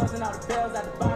Busting all the bells out the box.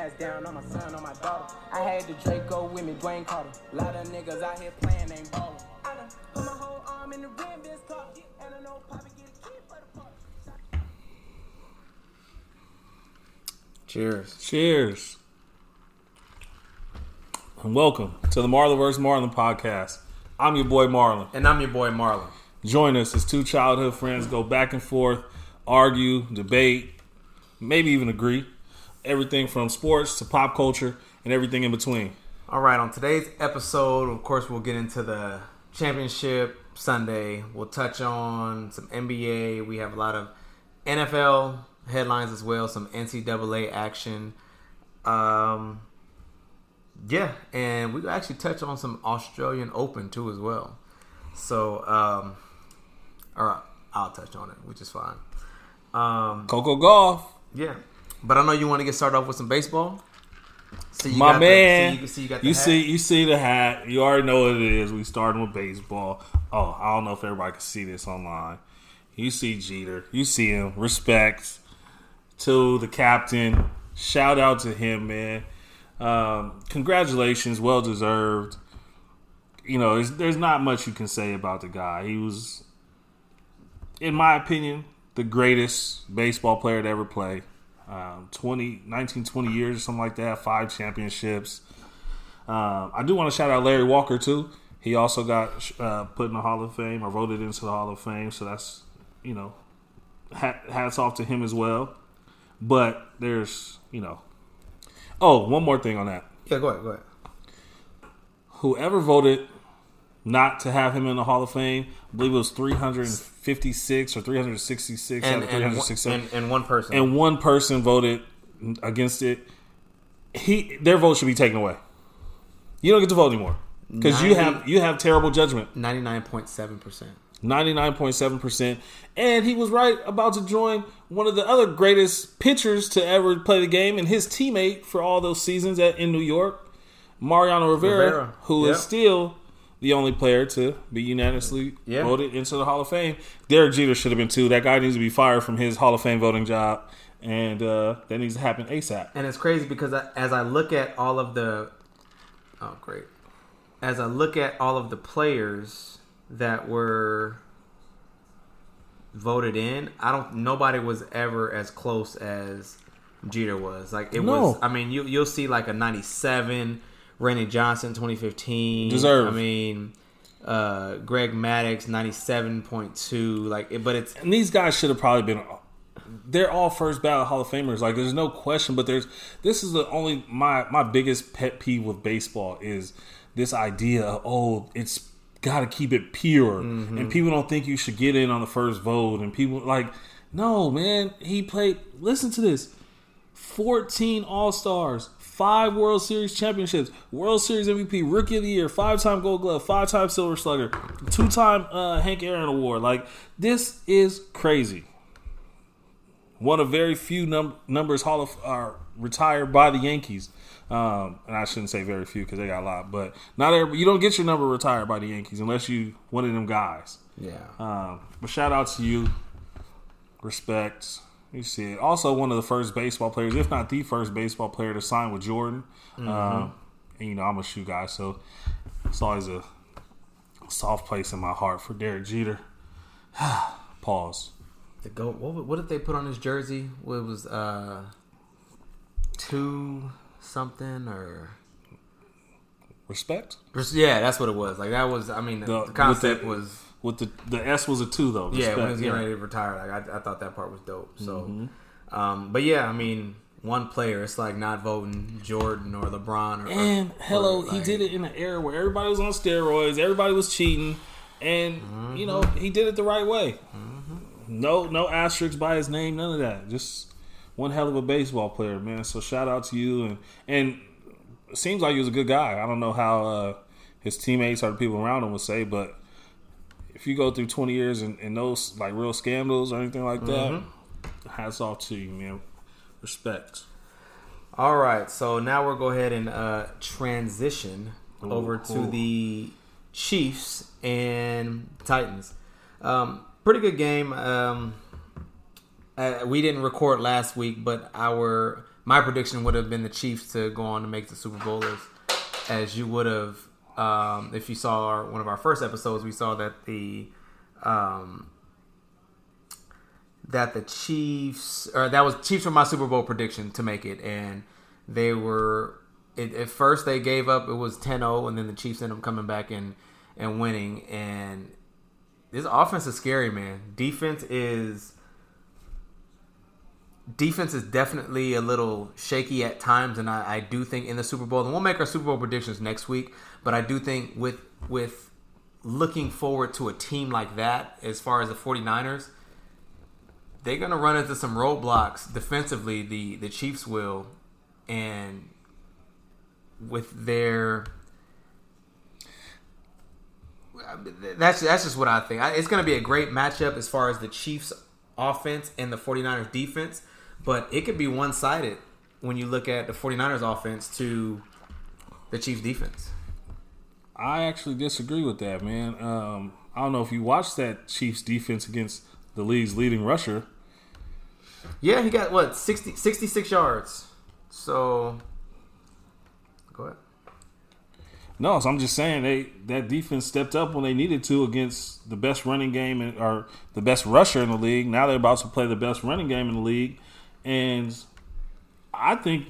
I lay his ass down on my son, on my daughter. I had the Draco with me, Dwayne Carter. Lot of niggas out here playing, ain't ballin'. I done put my whole arm in the rim, Vince Carter. And I know Poppy get a key for the party. Cheers. Cheers. And welcome to the Marlon vs. Marlon podcast. I'm your boy Marlon. And I'm your boy Marlon. Join us as two childhood friends go back and forth, argue, debate, maybe even agree. Everything from sports to pop culture and everything in between. All right, on today's episode, of course, we'll get into the championship Sunday. We'll touch on some NBA. We have a lot of NFL headlines as well, some NCAA action. Um, yeah, and we actually touch on some Australian Open too as well. So, um, or I'll touch on it, which is fine. Um, Coco Gauff. yeah, but I know you want to get started off with some baseball. See, you My got the- man, you, see, you you hat? see, you see the hat. You already know what it is. We starting with baseball. Oh, I don't know if everybody can see this online. You see Jeter. You see him. Respect to the captain. Shout out to him, man. Um, congratulations, well deserved. You know, there's, there's not much you can say about the guy. He was, in my opinion, the greatest baseball player to ever play. Um, 20, 19, 20 years or something like that, five championships. Um, I do want to shout out Larry Walker too. He also got uh, put in the Hall of Fame or voted into the Hall of Fame, so that's you know, hat, hats off to him as well. But there's you know, oh, one more thing on that. Yeah, go ahead, go ahead. Whoever voted not to have him in the Hall of Fame, I believe it was 356 or 366 out And of and, one- 367 and and one person. and one person voted against it, he their vote should be taken away. You don't get to vote anymore because you have you have terrible judgment. Ninety nine point seven percent. Ninety nine point seven percent, and he was right about to join one of the other greatest pitchers to ever play the game, and his teammate for all those seasons at in New York, Mariano Rivera, Rivera, who is yep. still the only player to be unanimously Yeah. voted into the Hall of Fame. Derek Jeter should have been too. That guy needs to be fired from his Hall of Fame voting job, and uh, that needs to happen ASAP. And it's crazy because I, as I look at all of the, oh great, as I look at all of the players that were voted in, I don't. Nobody was ever as close as Jeter was. Like it No. was. I mean, you you'll see like a ninety seven. Randy Johnson, 2015. Deserved. I mean, uh, Greg Maddux, 97.2. Like, it, but it's and these guys should have probably been they're all first ballot hall of famers like there's no question but there's this is the only my my biggest pet peeve with baseball is this idea of oh it's got to keep it pure and people don't think you should get in on the first vote and people like no man he played listen to this 14 all-stars five world series championships world series mvp rookie of the year five-time gold glove five-time silver slugger two-time uh, hank aaron award like this is crazy one of very few num- numbers hall of are retired by the yankees um, and i shouldn't say very few because they got a lot but not every, you don't get your number retired by the yankees unless you one of them guys yeah. um, but shout out to you. Respect. You see it. Also, one of the first baseball players, if not the first baseball player to sign with Jordan. Um, and, you know, I'm a shoe guy, so it's always a soft place in my heart for Derek Jeter. Pause. The goat. What, what did they put on his jersey? What was uh two something or Respect. yeah, that's what it was. Like that was. I mean, the, The- the concept the- was With the the S was a two though. yeah Respect, when he was getting yeah. ready to retire. Like I, I thought that part was dope. So, Mm-hmm. um, but yeah, I mean, one player. It's like not voting Jordan or LeBron. Or, And or- hello, or, he did it in an era where everybody was on steroids, everybody was cheating, and you know he did it the right way. No, no asterisks by his name, none of that. Just one hell of a baseball player, man. So shout out to you, and and seems like he was a good guy. I don't know how uh, his teammates or the people around him would say, but if you go through twenty years and, and those like real scandals or anything like that, hats off to you, man. Respect. All right, so now we'll go ahead and uh, transition Ooh, over to ooh. the Chiefs and Titans. Um, pretty good game. Um, uh, we didn't record last week, but our my prediction would have been the Chiefs to go on to make the Super Bowl, as, as you would have um, if you saw our, one of our first episodes. We saw that the um, that the Chiefs or that was Chiefs were my Super Bowl prediction to make it, and they were it, at first they gave up. It was 10-0, and then the Chiefs ended up coming back and and winning. And this offense is scary, man. Defense is defense is definitely a little shaky at times, and I, I do think in the Super Bowl, and we'll make our Super Bowl predictions next week. But I do think with with looking forward to a team like that, as far as the 49ers, they're gonna run into some roadblocks defensively. The the Chiefs will, and with their that's that's just what I think. It's going to be a great matchup as far as the Chiefs offense and the 49ers defense, but it could be one-sided when you look at the 49ers offense to the Chiefs defense. I actually disagree with that, man. Um, I don't know if you watched that Chiefs defense against the league's leading rusher. Yeah, he got what 60 66 yards. So go ahead. No, so I'm just saying they that defense stepped up when they needed to against the best running game in, or the best rusher in the league. Now they're about to play the best running game in the league, and I think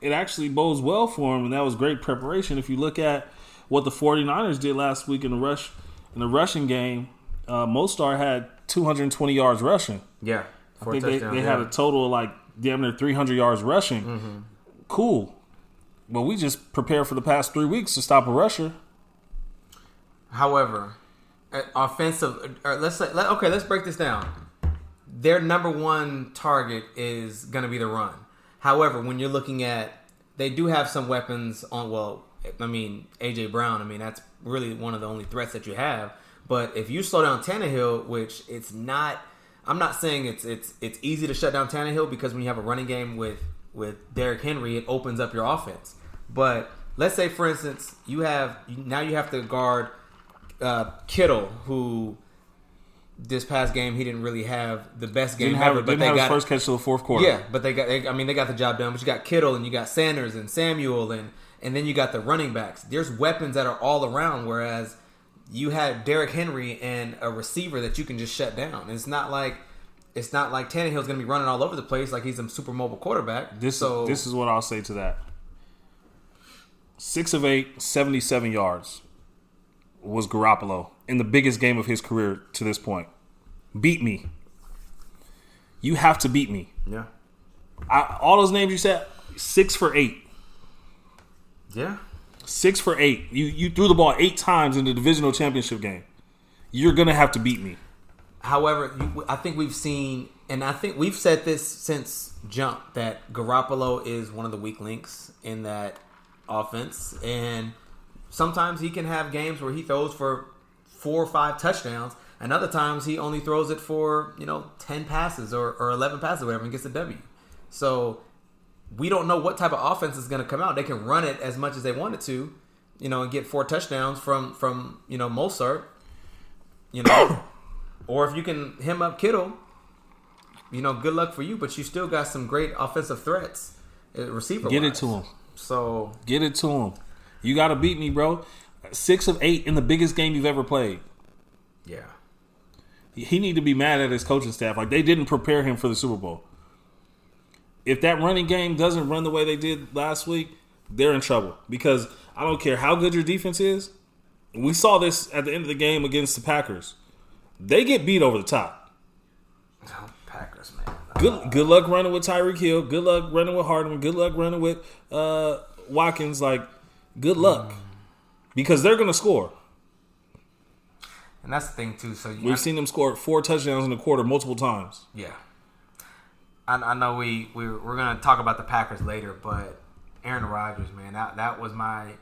it actually bodes well for him, and that was great preparation. If you look at what the 49ers did last week in the rush in the rushing game, uh, Mostert had 220 yards rushing. Yeah, I think they, they yeah. had a total of like damn near 300 yards rushing. Mm-hmm. Cool. But we just prepared for the past three weeks to stop a rusher. However, uh, offensive. Or let's say, let, okay, let's break this down. Their number one target is going to be the run. However, when you're looking at, they do have some weapons on. Well, I mean AJ Brown. I mean that's really one of the only threats that you have. But if you slow down Tannehill, which it's not, I'm not saying it's it's it's easy to shut down Tannehill because when you have a running game with with Derrick Henry, it opens up your offense. But let's say, for instance, you have now you have to guard uh, Kittle, who this past game he didn't really have the best game Didn't ever, have, but didn't they got first catch to the fourth quarter. yeah, but they got. They, I mean, they got the job done. But you got Kittle and you got Sanders and Samuel and and then you got the running backs. There's weapons that are all around. Whereas you had Derrick Henry and a receiver that you can just shut down. It's not like it's not like Tannehill's going to be running all over the place like he's a super mobile quarterback. This, so this is what I'll say to that. Six of eight, 77 yards was Garoppolo in the biggest game of his career to this point. Beat me. You have to beat me. yeah, I, all those names you said, six for eight. yeah. Six for eight. You you threw the ball eight times in the divisional championship game. You're gonna have to beat me. However, you, I think we've seen, and I think we've said this since jump that Garoppolo is one of the weak links in that offense, and sometimes he can have games where he throws for four or five touchdowns, and other times he only throws it for you know ten passes or, or eleven passes, or whatever, and gets a W. So we don't know what type of offense is going to come out. They can run it as much as they wanted to, you know, and get four touchdowns from from you know Mostert, you know. Or if you can hem up Kittle, you know, good luck for you. But you still got some great offensive threats, uh, receiver. Get it to him. So Get it to him. You got to beat me, bro. Six of eight in the biggest game you've ever played. yeah, He need to be mad at his coaching staff. Like they didn't prepare him for the Super Bowl. If that running game doesn't run the way they did last week, they're in trouble. Because I don't care how good your defense is. We saw this at the end of the game against the Packers. They get beat over the top. Oh, Packers, man. good good luck running with Tyreek Hill. Good luck running with Hardman. Good luck running with uh, Watkins. Like, good luck because they're gonna score. And that's the thing too. So you We've seen them score four touchdowns in a quarter multiple times. Yeah. I, I know we, we we're gonna talk about the Packers later, but Aaron Rodgers, man, that that was my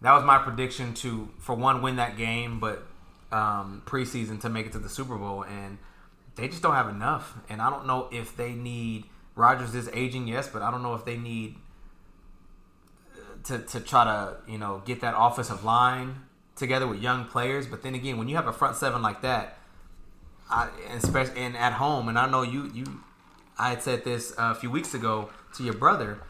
that was my prediction to for one win that game, but um, preseason to make it to the Super Bowl, and they just don't have enough. And I don't know if they need Rodgers is aging, yes, but I don't know if they need to to try to you know get that offensive line together with young players. But then again, when you have a front seven like that, I, especially and at home, and I know you you I had said this a few weeks ago to your brother.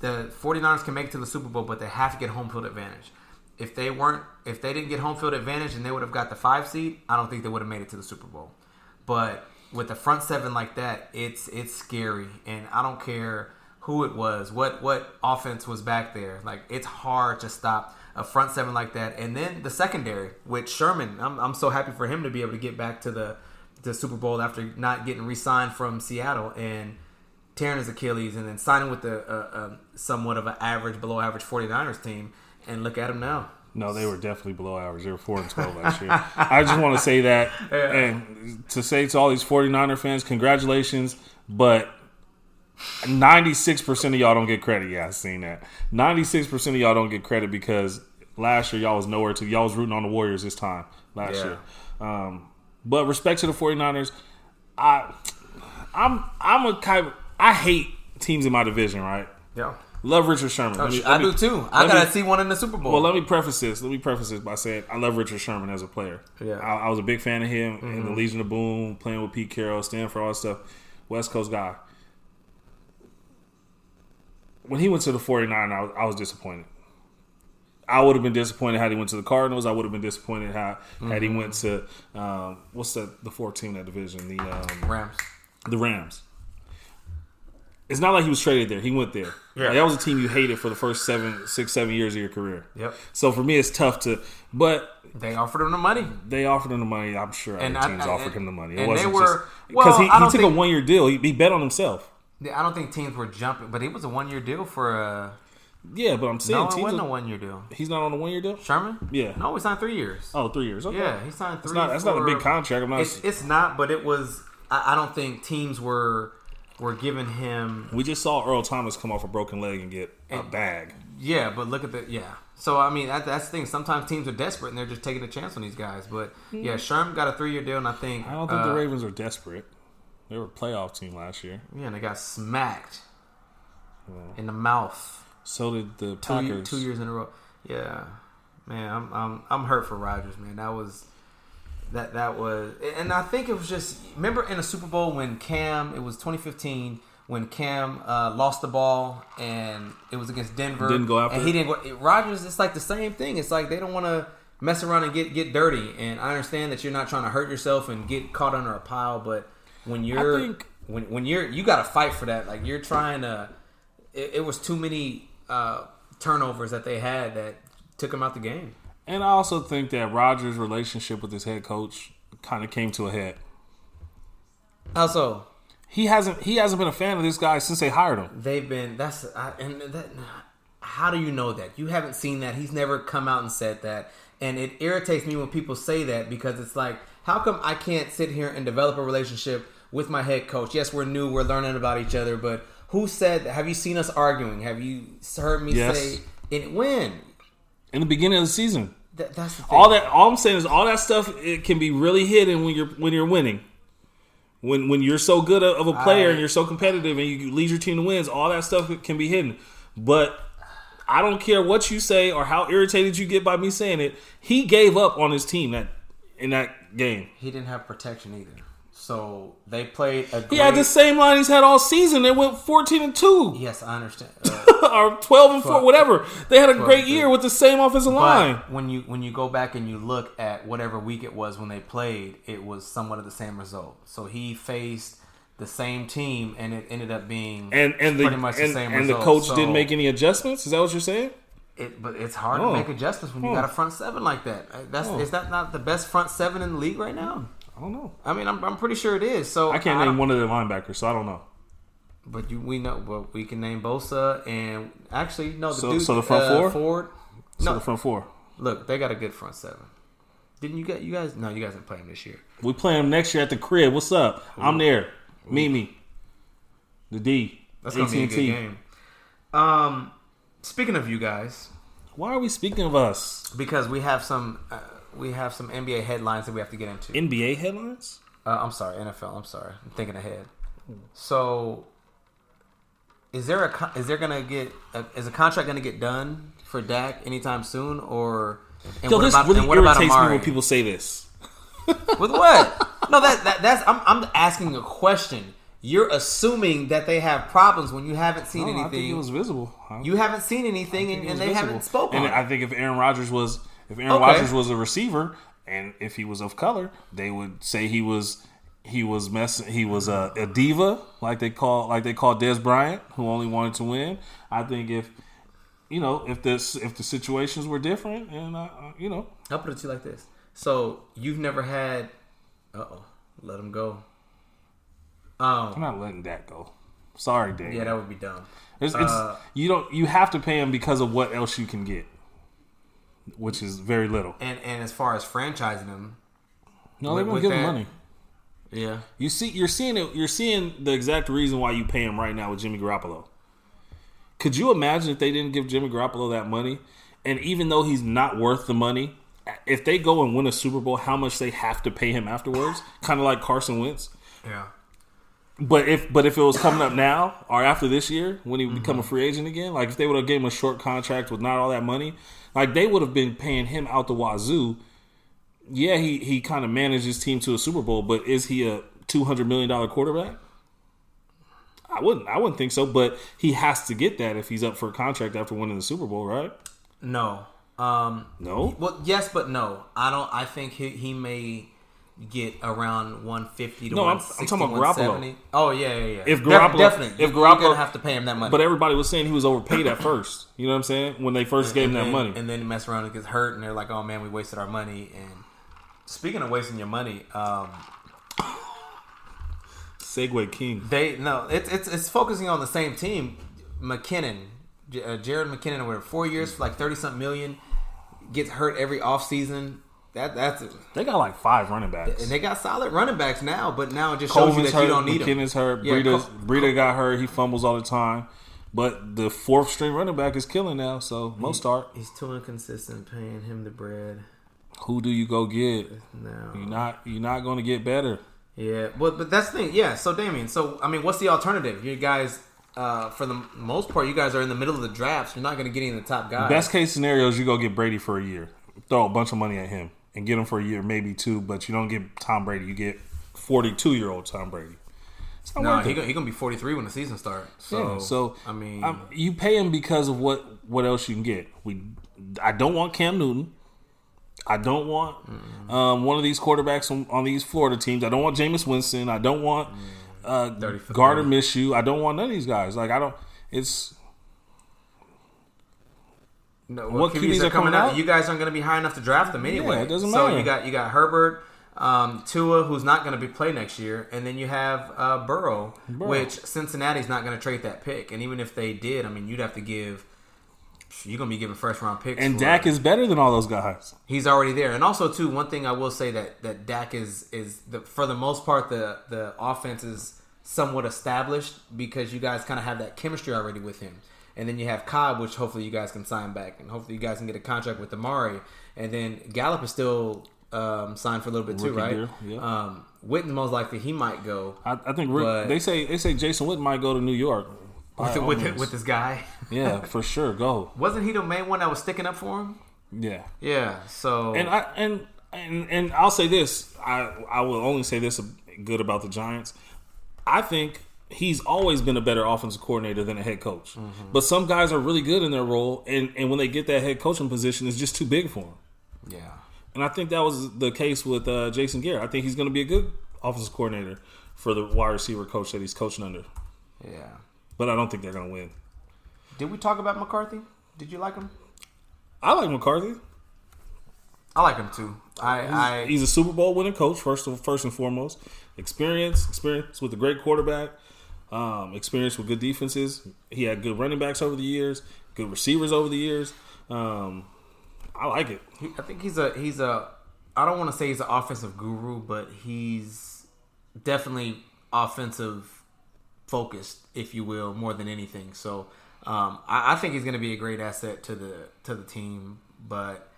The 49ers can make it to the Super Bowl, but they have to get home field advantage. If they weren't, if they didn't get home field advantage and they would have got the five seed, I don't think they would have made it to the Super Bowl. But with the front seven like that, it's it's scary, and I don't care who it was, what what offense was back there. Like it's hard to stop a front seven like that, and then the secondary with Sherman. I'm I'm so happy for him to be able to get back to the the Super Bowl after not getting re-signed from Seattle and tearing his Achilles, and then signing with the uh, uh, somewhat of an average, below average 49ers team, and look at him now. No, they were definitely below average. They were 4 and 12 last year. I just want to say that. Yeah. And to say to all these 49er fans, congratulations. But 96% of y'all don't get credit. Yeah, I've seen that. 96% of y'all don't get credit because last year y'all was nowhere to. Y'all was rooting on the Warriors this time last Yeah. year. Um, but respect to the 49ers. I, I'm, I'm a kind of, I hate teams in my division, right? Yeah, Love Richard Sherman. Me- Oh, I me- do too. I gotta me- see one in the Super Bowl. well, let me preface this. Let me preface this by saying I love Richard Sherman as a player. Yeah. Mm-hmm. I, I was a big fan of him in the Legion of Boom, playing with Pete Carroll, Stanford, all that stuff. West Coast guy. When he went to the 49, I was, I was disappointed. I would have been disappointed had he went to the Cardinals. I would have been disappointed had had he Mm-hmm. went to um, what's the the fourth team in that division? The um, Rams. the Rams. It's not like he was traded there. He went there. Yeah. Like, that was a team you hated for the first seven, six, seven years of your career. Yep. So for me, it's tough to. But They offered him the money. they offered him the money. I'm sure And other I- teams I- offered and- him the money. It wasn't were- just well, because he, he took think- a one year deal. He, he bet on himself. I don't think teams were jumping, but it was a one year deal for a. Yeah, but I'm saying no, it wasn't are- a one year deal. he's not on a one year deal. Sherman? Yeah. No, he signed three years. Oh, three years. Okay. Yeah, he signed That's three. not that's not a big contract. I'm not. It's, it's not, but it was. I, I don't think teams were were giving him. we just saw Earl Thomas come off a broken leg and get a bag. Yeah, but look at the yeah. So I mean, that, that's the thing. Sometimes teams are desperate and they're just taking a chance on these guys. But yeah, Sherman got a three year deal, and I think I don't think uh, the Ravens are desperate. They were a playoff team last year. Yeah, and they got smacked in the mouth So did the two, Packers. two years in a row. Yeah, man, I'm I'm I'm hurt for Rodgers, man. That was that that was, and I think it was just remember in the Super Bowl when Cam, it was 2015 when Cam uh, lost the ball and it was against Denver. Didn't go after and he it? didn't go. Rodgers, it's like the same thing. It's like they don't want to mess around and get get dirty. And I understand that you're not trying to hurt yourself and get caught under a pile, but when you're think- when when you're you got to fight for that. Like you're trying to. It, it was too many uh, turnovers that they had that took him out the game. And I also think that Rodgers' relationship with his head coach kind of came to a head. Also, He hasn't he hasn't been a fan of this guy since they hired him. they've been that's I, and that. How do you know that? You haven't seen that. He's never come out and said that, and it irritates me when people say that because it's like, how come I can't sit here and develop a relationship with my head coach? Yes, we're new, we're learning about each other, but who said? Have you seen us arguing? Have you heard me Yes. say? it when? In the beginning of the season. That, that's the thing. All that all I'm saying is all that stuff it can be really hidden when you're when you're winning. When when you're so good of a player I- and you're so competitive and you lead your team to wins, all that stuff can be hidden. But I don't care what you say or how irritated you get by me saying it. He gave up on his team that in that game. he didn't have protection either. So they played a great. He had the same line he's had all season. They went 14 and 2 Yes, I understand. Uh, or 12 and 4, whatever. They had a great year with the same offensive line. when you when you go back and you look at whatever week it was when they played, it was somewhat of the same result. So he faced the same team, and it ended up being And and the pretty much the and, same and the coach So didn't make any adjustments. Is that what you're saying? It, but it's hard Oh. to make adjustments when you Oh. got a front seven like that. Uh, That's Oh. is that not the best front seven in the league right now? I don't know. I mean, I'm, I'm pretty sure it is. So I can't don't- name one of the linebackers, so I don't know. But you, we know, well, we can name Bosa and actually no. The So- dude, so the front uh, four? Ford. So No, the front four. look, they got a good front seven. Didn't you get you guys? No, you guys didn't play them this year. We play them next year at the crib. What's up? I'm there. Meet me. The D. That's gonna be a good game. Um, speaking of you guys, Why are we speaking of us? because we have some uh, we have some NBA headlines that we have to get into. NBA headlines? Uh, I'm sorry, NFL. I'm sorry, I'm thinking ahead. So, is there a is there gonna get a, is a contract gonna get done for Dak anytime soon, or and Yo, what this about really what about irritates me when people say this. With what? no, that, that that's I'm I'm asking a question. You're assuming that they have problems when you haven't seen No, I think anything. it was visible. I you haven't seen anything, and, and they visible. haven't spoken. And on I think if Aaron Rodgers was if Aaron Okay. Rodgers was a receiver and if he was of color, they would say he was he was messing he was a, a diva like they call like they call Dez Bryant who only wanted to win. I think if you know if this if the situations were different and uh, uh, you know I'll put it to you like this. So you've never had. Uh oh, let him go. I'm Um, not letting that go. Sorry, Dave. yeah, that would be dumb. It's, it's, Uh, you don't. You have to pay him because of what else you can get, which is very little. And and as far as franchising him, No, gonna with give him money. yeah, You see, you're seeing it. You're seeing the exact reason why you pay him right now with Jimmy Garoppolo. Could you imagine if they didn't give Jimmy Garoppolo that money, and even though he's not worth the money, if they go and win a Super Bowl, how much they have to pay him afterwards? kind of like Carson Wentz. yeah. But if but if it was coming up now or after this year when he Mm-hmm. become a free agent again, like if they would have gave him a short contract with not all that money, like they would have been paying him out the wazoo. Yeah, he he kind of managed his team to a Super Bowl, but is he a two hundred million dollar quarterback? I wouldn't I wouldn't think so, but he has to get that if he's up for a contract after winning the Super Bowl, right? No. Um, No. well, yes, but no. I don't. I think he, he may get around 150 to No, I'm- I'm talking about Garoppolo. Oh yeah, yeah, yeah. If Garoppolo- definitely, if Garoppolo- gonna have to pay him that money. But everybody was saying he was overpaid at first. You know what I'm saying? When they first gave him and that then, money. and then mess around and gets hurt, and they're like, "Oh man, we wasted our money." And speaking of wasting your money, um, Segway King. they no, it's it's it's focusing on the same team. McKinnon, uh, Jared McKinnon, over four years for like thirty something million, gets hurt every offseason. That that's They got like five running backs. and they got solid running backs now, but now it just shows you that hurt. you don't need McKinnon's them. hurt. Yeah, Breida, Col- Breida got hurt. He fumbles all the time. But the fourth string running back is killing now. So most start. He's too inconsistent paying him the bread. Who do you go get? No. You're not. You're not going to get better. Yeah, but but that's the thing. Yeah, so Damien, so I mean, what's the alternative? You guys, uh, for the most part, you guys are in the middle of the draft. So you're not going to get any of the top guys. Best case scenario is you go get Brady for a year. Throw a bunch of money at him and get him for a year, maybe two. But you don't get Tom Brady. You get 42 year old Tom Brady. No, worth he gonna, he gonna be 43 when the season starts. So, Yeah, so I mean, um, you pay him because of what what else you can get. We, I don't want Cam Newton. I don't want um, one of these quarterbacks on, on these Florida teams. I don't want Jameis Winston. I don't want uh, 30 for Gardner Minshew. I don't want none of these guys. Like I don't. It's no, what QBs QBs are coming out. out? You guys aren't going to be high enough to draft them anyway. Yeah, it doesn't matter. So you got you got Herbert, um, Tua, who's not going to be play next year, and then you have uh, Burrow, Burrow. which Cincinnati's not going to trade that pick. And even if they did, I mean, you'd have to give. You're going to be giving first round picks. and Dak is better than all those guys. He's already there, and also too. One thing I will say that that Dak is is the, for the most part the the offense is somewhat established because you guys kind of have that chemistry already with him, and then you have Cobb, which hopefully you guys can sign back, and hopefully you guys can get a contract with Amari, and then Gallup is still um, signed for a little bit too, right? deal, yeah. Um, Witten most likely he might go I, I think Rick, But- they say they say Jason Witten might go to New York. With all with, means. with this guy. yeah, for sure, go. Wasn't he the main one that was sticking up for him? Yeah. Yeah. So And I and and and I'll say this. I I will only say this good about the Giants. I think he's always been a better offensive coordinator than a head coach. Mm-hmm. But some guys are really good in their role, and and when they get that head coaching position, it's just too big for them. yeah. And I think that was the case with uh, Jason Garrett. I think he's going to be a good offensive coordinator for the wide receiver coach that he's coaching under. Yeah. But I don't think they're going to win. Did we talk about McCarthy? Did you like him? I like McCarthy. I like him too. I, I He's a Super Bowl winning coach first, first and foremost. Experience, experience with a great quarterback. Um, experience with good defenses. He had good running backs over the years, good receivers over the years. Um, I like it. I think he's a he's a. I don't want to say he's an offensive guru, but he's definitely offensive focused, if you will, more than anything. So um, I, I think he's going to be a great asset to the to the team, but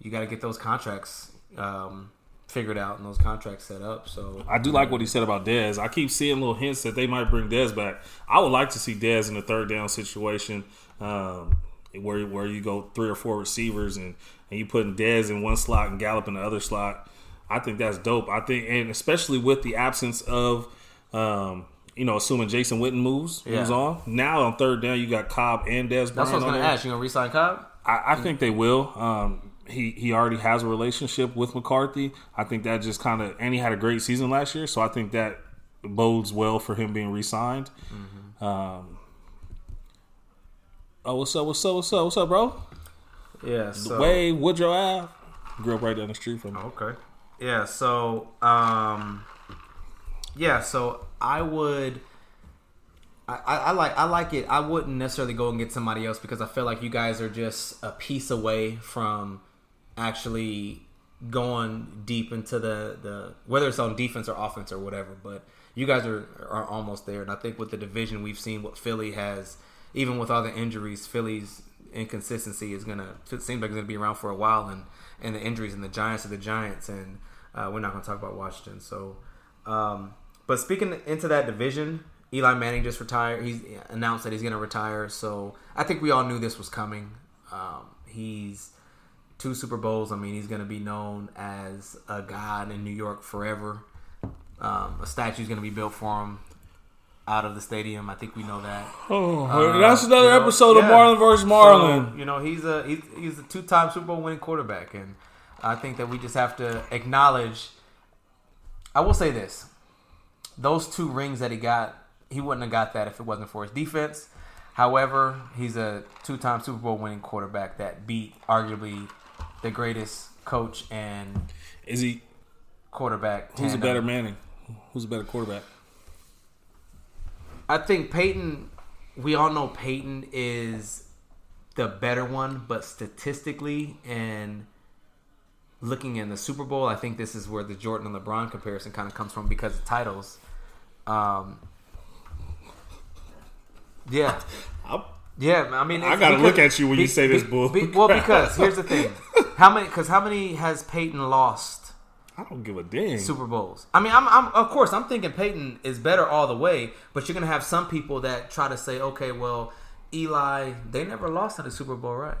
you got to get those contracts um, figured out and those contracts set up. So I do like what he said about Dez. I keep seeing little hints that they might bring Dez back. I would like to see Dez in a third down situation. Um, where where you go three or four receivers and, and you putting Dez in one slot and Gallup in the other slot. I think that's dope. I think, and especially with the absence of, um, you know, assuming Jason Witten moves Yeah. moves on. Now on third down, you got Cobb and Dez. that's what I was going to ask. You going to resign Cobb? I, I think they will. Um, he he already has a relationship with McCarthy. I think that just kind of and he had a great season last year, so I think that bodes well for him being re-signed. Um, oh, what's up? What's up? What's up? What's up, bro? Yeah. So Way Woodrow Ave. Grew up right down the street from me. Okay. Yeah, so um yeah, so I would I, I like I like it. I wouldn't necessarily go and get somebody else because I feel like you guys are just a piece away from actually going deep into the, the whether it's on defense or offense or whatever, but you guys are are almost there. And I think with the division we've seen what Philly has even with all the injuries, Philly's inconsistency is gonna it seems like it's gonna be around for a while and and the injuries and the Giants are the Giants and uh, we're not gonna talk about Washington. So um, but speaking into that division, Eli Manning just retired. He's announced that he's going to retire. So I think we all knew this was coming. Um, he's two Super Bowls. I mean, he's going to be known as a god in New York forever. Um, a statue's going to be built for him out of the stadium. I think we know that. Oh, Uh, that's another you know, episode yeah. of Marlon versus Marlon. So, you know, he's a he's, he's a two time Super Bowl winning quarterback, and I think that we just have to acknowledge. I will say this: those two rings that he got, he wouldn't have got that if it wasn't for his defense. However, he's a two time Super Bowl winning quarterback that beat arguably the greatest coach and Is he? quarterback. Who's a better Manning? Who's a better quarterback? I think Peyton. We all know Peyton is the better one, but statistically and looking in the Super Bowl, I think this is where the Jordan and LeBron comparison kind of comes from because of titles. Um, yeah, I, yeah. I mean, I gotta because- look at you when you say this bull well, because here's the thing: how many? Because how many has Peyton lost? I don't give a dang. Super Bowls. I mean, I'm, I'm of course I'm thinking Peyton is better all the way, but you're gonna have some people that try to say, okay, well, Eli, they never lost in a Super Bowl, right?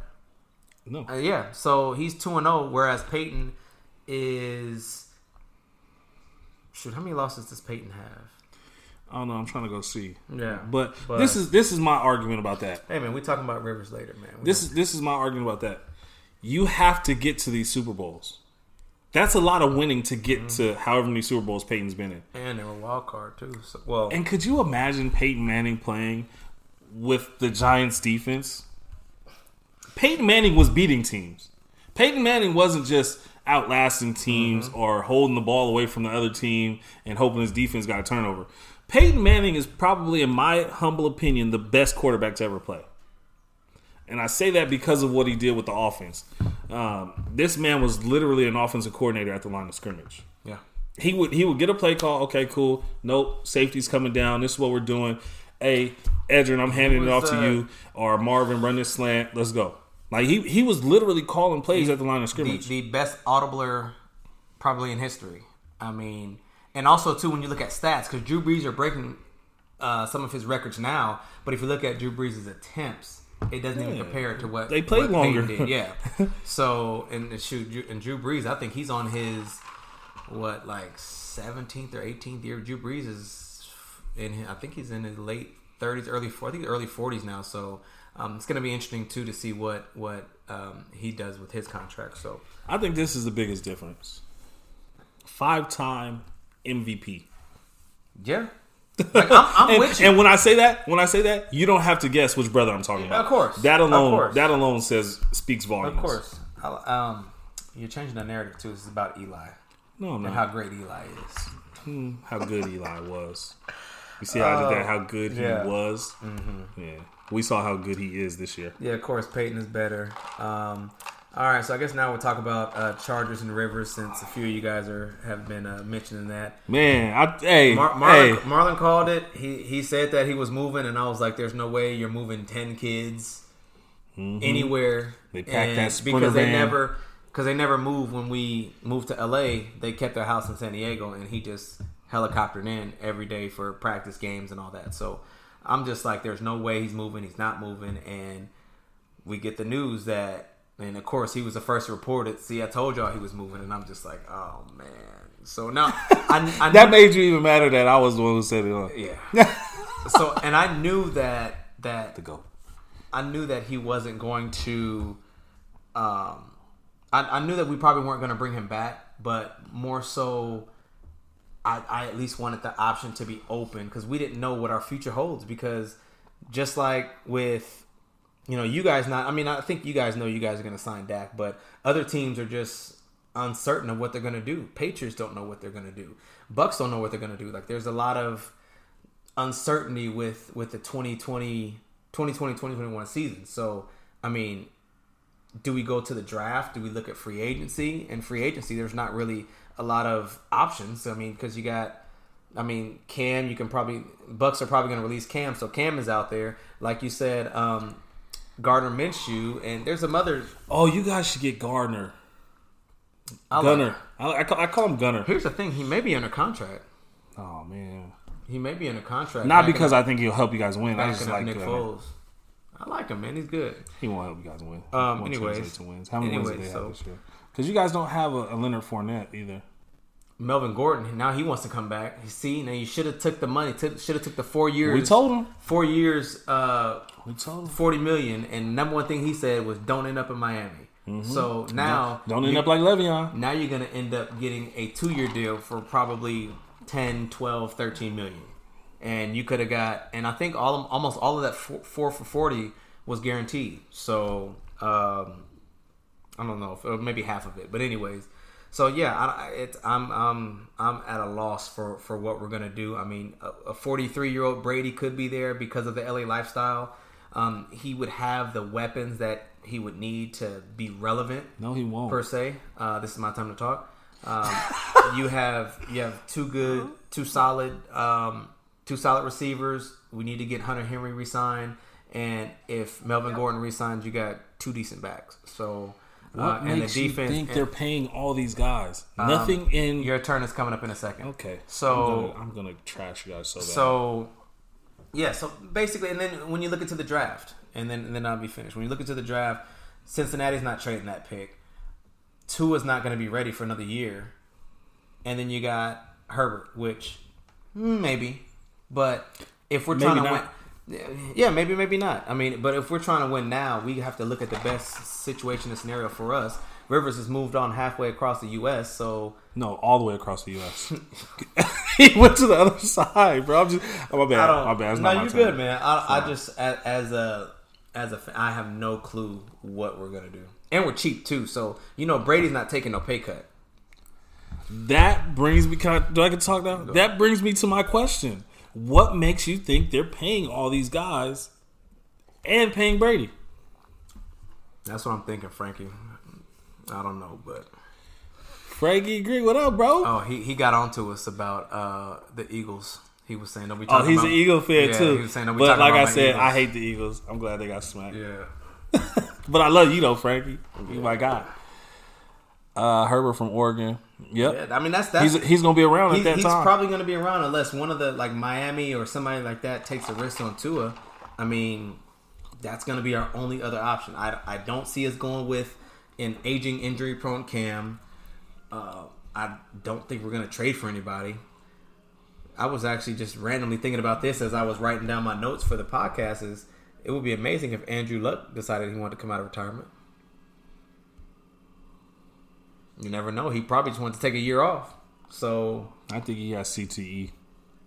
no. Uh, yeah, so he's two and zero, whereas Peyton is. Shoot, how many losses does Peyton have? I don't know. I'm trying to go see. Yeah, But, But- this is this is my argument about that. Hey man, we talking about Rivers later, man. We This is this is my argument about that. You have to get to these Super Bowls. That's a lot of winning to get Mm-hmm. to however many Super Bowls Peyton's been in. and they were wild card too. So, well, And could you imagine Peyton Manning playing with the Giants defense? Peyton Manning was beating teams. Peyton Manning wasn't just outlasting teams Mm-hmm. or holding the ball away from the other team and hoping his defense got a turnover. Peyton Manning is probably, in my humble opinion, the best quarterback to ever play. And I say that because of what he did with the offense. Um, this man was literally an offensive coordinator at the line of scrimmage yeah, he would he would get a play call. Okay, cool. Nope, safety's coming down. This is what we're doing. Hey, Edgerrin, I'm handing it off to uh, you. Or Marvin, run this slant. Let's go. Like he he was literally calling plays at the line of the, scrimmage. the best audibler probably in history. I mean, and also too when you look at stats, because Drew Brees are breaking uh, some of his records now. But if you look at Drew Brees' attempts, it doesn't even compare to what They played what longer. Did. Yeah. so and shoot, and Drew Brees, I think he's on his what like seventeenth or eighteenth year. Drew Brees is in. I think he's in his late thirties, early. 40s, I think early forties now. So. Um, it's going to be interesting too to see what what um, he does with his contract. So I think this is the biggest difference. Five time MVP. Yeah. Like, I'm, I'm And, with you. and when I say that, when I say that, you don't have to guess which brother I'm talking about. of course. That alone, course. that alone says speaks volumes. of course. Um, you're changing the narrative too. This is about Eli No, I'm and not. how great Eli is. how good Eli was. You see how I did Oh, that? How good he yeah. was. Yeah, we saw how good he is this year. Yeah, of course, Peyton is better. Um, all right, so I guess now we'll talk about uh, Chargers and Rivers since a few of you guys are have been uh, mentioning that. Man, I hey Mar- hey. Marlon, Marlon called it. He he said that he was moving, and I was like, "There's no way you're moving ten kids anywhere." Mm-hmm. They packed that because they van. never because they never moved when we moved to LA. They kept their house in San Diego, and he just helicoptered in every day for practice games and all that. So I'm just like, "There's no way he's moving. He's not moving." And we get the news that, and of course, he was the first to report it. See, I told y'all he was moving, and I'm just like, "Oh man." So now I, I That made you even matter that I was the one who said it. On. yeah. so and I knew that that To go. I knew that he wasn't going to. Um, I, I knew that we probably weren't going to bring him back, but more so, I, I at least wanted the option to be open because we didn't know what our future holds. Because just like with, you know, you guys not. I mean, I think you guys know you guys are going to sign Dak, but other teams are just uncertain of what they're going to do. Patriots don't know what they're going to do. Bucks don't know what they're going to do. Like, there's a lot of uncertainty with with the 2020 2020 2021 season. So, I mean, do we go to the draft? Do we look at free agency? And free agency, there's not really a lot of options. I mean, because you got, I mean, Cam. You can probably Bucks are probably going to release Cam, so Cam is out there. Like you said, um, Gardner Minshew, and there's some other. Oh, you guys should get Gardner. I like- Gunner. I, I, call, I call him Gunner. here's the thing: he may be under contract. Oh man. He may be under contract. Not because I think he'll help you guys win. I just like Nick Foles. I like him, man. He's good. He won't help you guys win. Um, anyways. to wins. How many wins Anyways, do they so- have this year? Because you guys don't have a, a Leonard Fournette either. Melvin Gordon. Now he wants to come back. You see, now you should have took the money. Took, should have took the four years. We told him. four years, uh, We told him. forty million, and number one thing he said was, "Don't end up in Miami." So now, Mm-hmm. Don't end up like Le'Veon. now you're gonna end up getting a two-year deal for probably 10, 12, 13 million, and you could have got, and I think all almost all of that four, four for forty was guaranteed. So um, I don't know, maybe half of it, but anyways. So yeah, I, it's, I'm I'm I'm at a loss for for what we're gonna do. I mean, a 43 year old Brady could be there because of the LA lifestyle. Um, he would have the weapons that he would need to be relevant No, he won't. per se. Uh, this is my time to talk. Um, you have you have two good, two solid, um, two solid receivers. We need to get Hunter Henry re-signed, and if Melvin Gordon re-signs, you got two decent backs. So, what uh, and the makes you think and- they're paying all these guys? Nothing in. your turn is coming up in a second. okay. So- I'm gonna, I'm gonna trash you guys so bad. So, yeah. So basically, and then when you look into the draft, and then and then I'll be finished. When you look into the draft, Cincinnati's not trading that pick. Tua's not going to be ready for another year, and then you got Herbert, which mm, maybe, but if we're Maybe trying to not. win, yeah, maybe maybe not. I mean, but if we're trying to win now, we have to look at the best situation and scenario for us. Rivers has moved on halfway across the U.S., so no, all the way across the U.S. he went to the other side, bro. I'm just. Oh, my bad. My bad. It's no, not my you're good, man. I, I just as, as a as a I have no clue what we're gonna do, and we're cheap too. So you know, Brady's not taking no pay cut. That brings me. Can I, do I get to talk now? That brings me to my question. What makes you think they're paying all these guys and paying Brady? That's what I'm thinking, Frankie. I don't know, but Frankie Green, what up, bro? oh, he he got onto us about uh the Eagles. He was saying don't be Oh, he's about, an Eagle fan Yeah, too. He was saying don't be but talking like I said, Eagles. I hate the Eagles. I'm glad they got smacked. Yeah, But I love you though, Frankie. You my guy. Uh, Herbert from Oregon. Yep. yeah. I mean that's that's He's he's gonna be around at that he's time. He's probably going to be around unless one of the like Miami or somebody like that takes a risk on Tua. I mean, that's going to be our only other option. I, I don't see us going with an aging injury prone Cam. Uh, I don't think we're going to trade for anybody. I was actually just randomly thinking about this as I was writing down my notes for the podcast. Is it would be amazing if Andrew Luck decided he wanted to come out of retirement. You never know. He probably just wanted to take a year off. So I think he has CTE.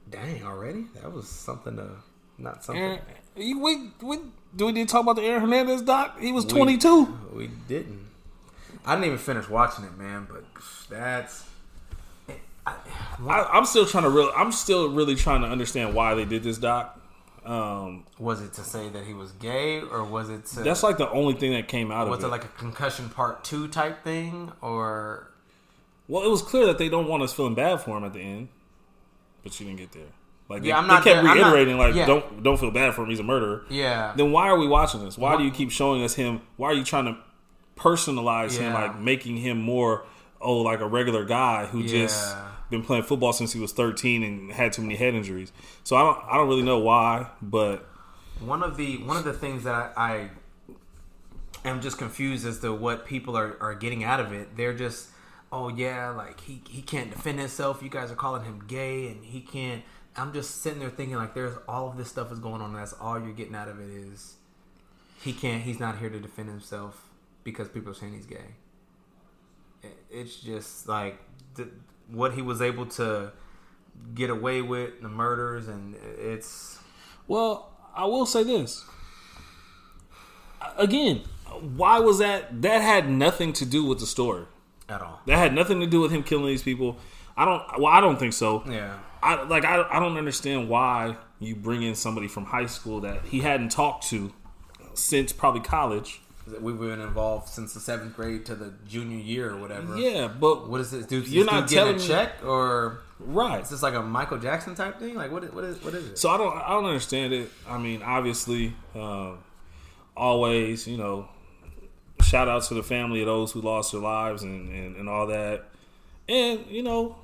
Dang, already? That was something to not something. Aaron, we, we, do we need to talk about the Aaron Hernandez doc? He was 22. We didn't. I didn't even finish watching it, man. But that's. I, I'm still trying to real. I'm still really trying to understand why they did this doc. Um, Was it to say that he was gay, or was it to that's like the only thing that came out was of it it. like a concussion part two type thing, or well, it was clear that they don't want us feeling bad for him at the end, but she didn't get there. Like Yeah, they, I'm not they kept there- I'm not- reiterating, like yeah. don't don't feel bad for him. He's a murderer. yeah? Then why are we watching this? Why do you keep showing us him? Why are you trying to personalize him, like making him more oh like a regular guy who just been playing football since he was 13 and had too many head injuries. So I don't I don't really know why, but One of the one of the things that I, I am just confused as to what people are, are getting out of it. They're just, oh yeah, like he he can't defend himself. You guys are calling him gay, and he can't. I'm just sitting there thinking like, there's all of this stuff is going on. And that's all you're getting out of it is he can't. He's not here to defend himself because people are saying he's gay. It- It's just like the, what he was able to get away with, the murders, and it's. well, I will say this. Again, why was that that had nothing to do with the story. At all. That had nothing to do with him killing these people. I don't well, I don't think so. Yeah. I like I, I don't understand why you bring in somebody from high school that he hadn't talked to since probably college. We've been involved since the seventh grade to the junior year or whatever. Yeah, but What is this dude? You're not telling a me- check or right. is this like a Michael Jackson type thing? Like what? is- What is? What is it? So I don't I don't understand it. I mean, obviously, um, always you know, shout out to the family of those who lost their lives and and, and all that, and you know,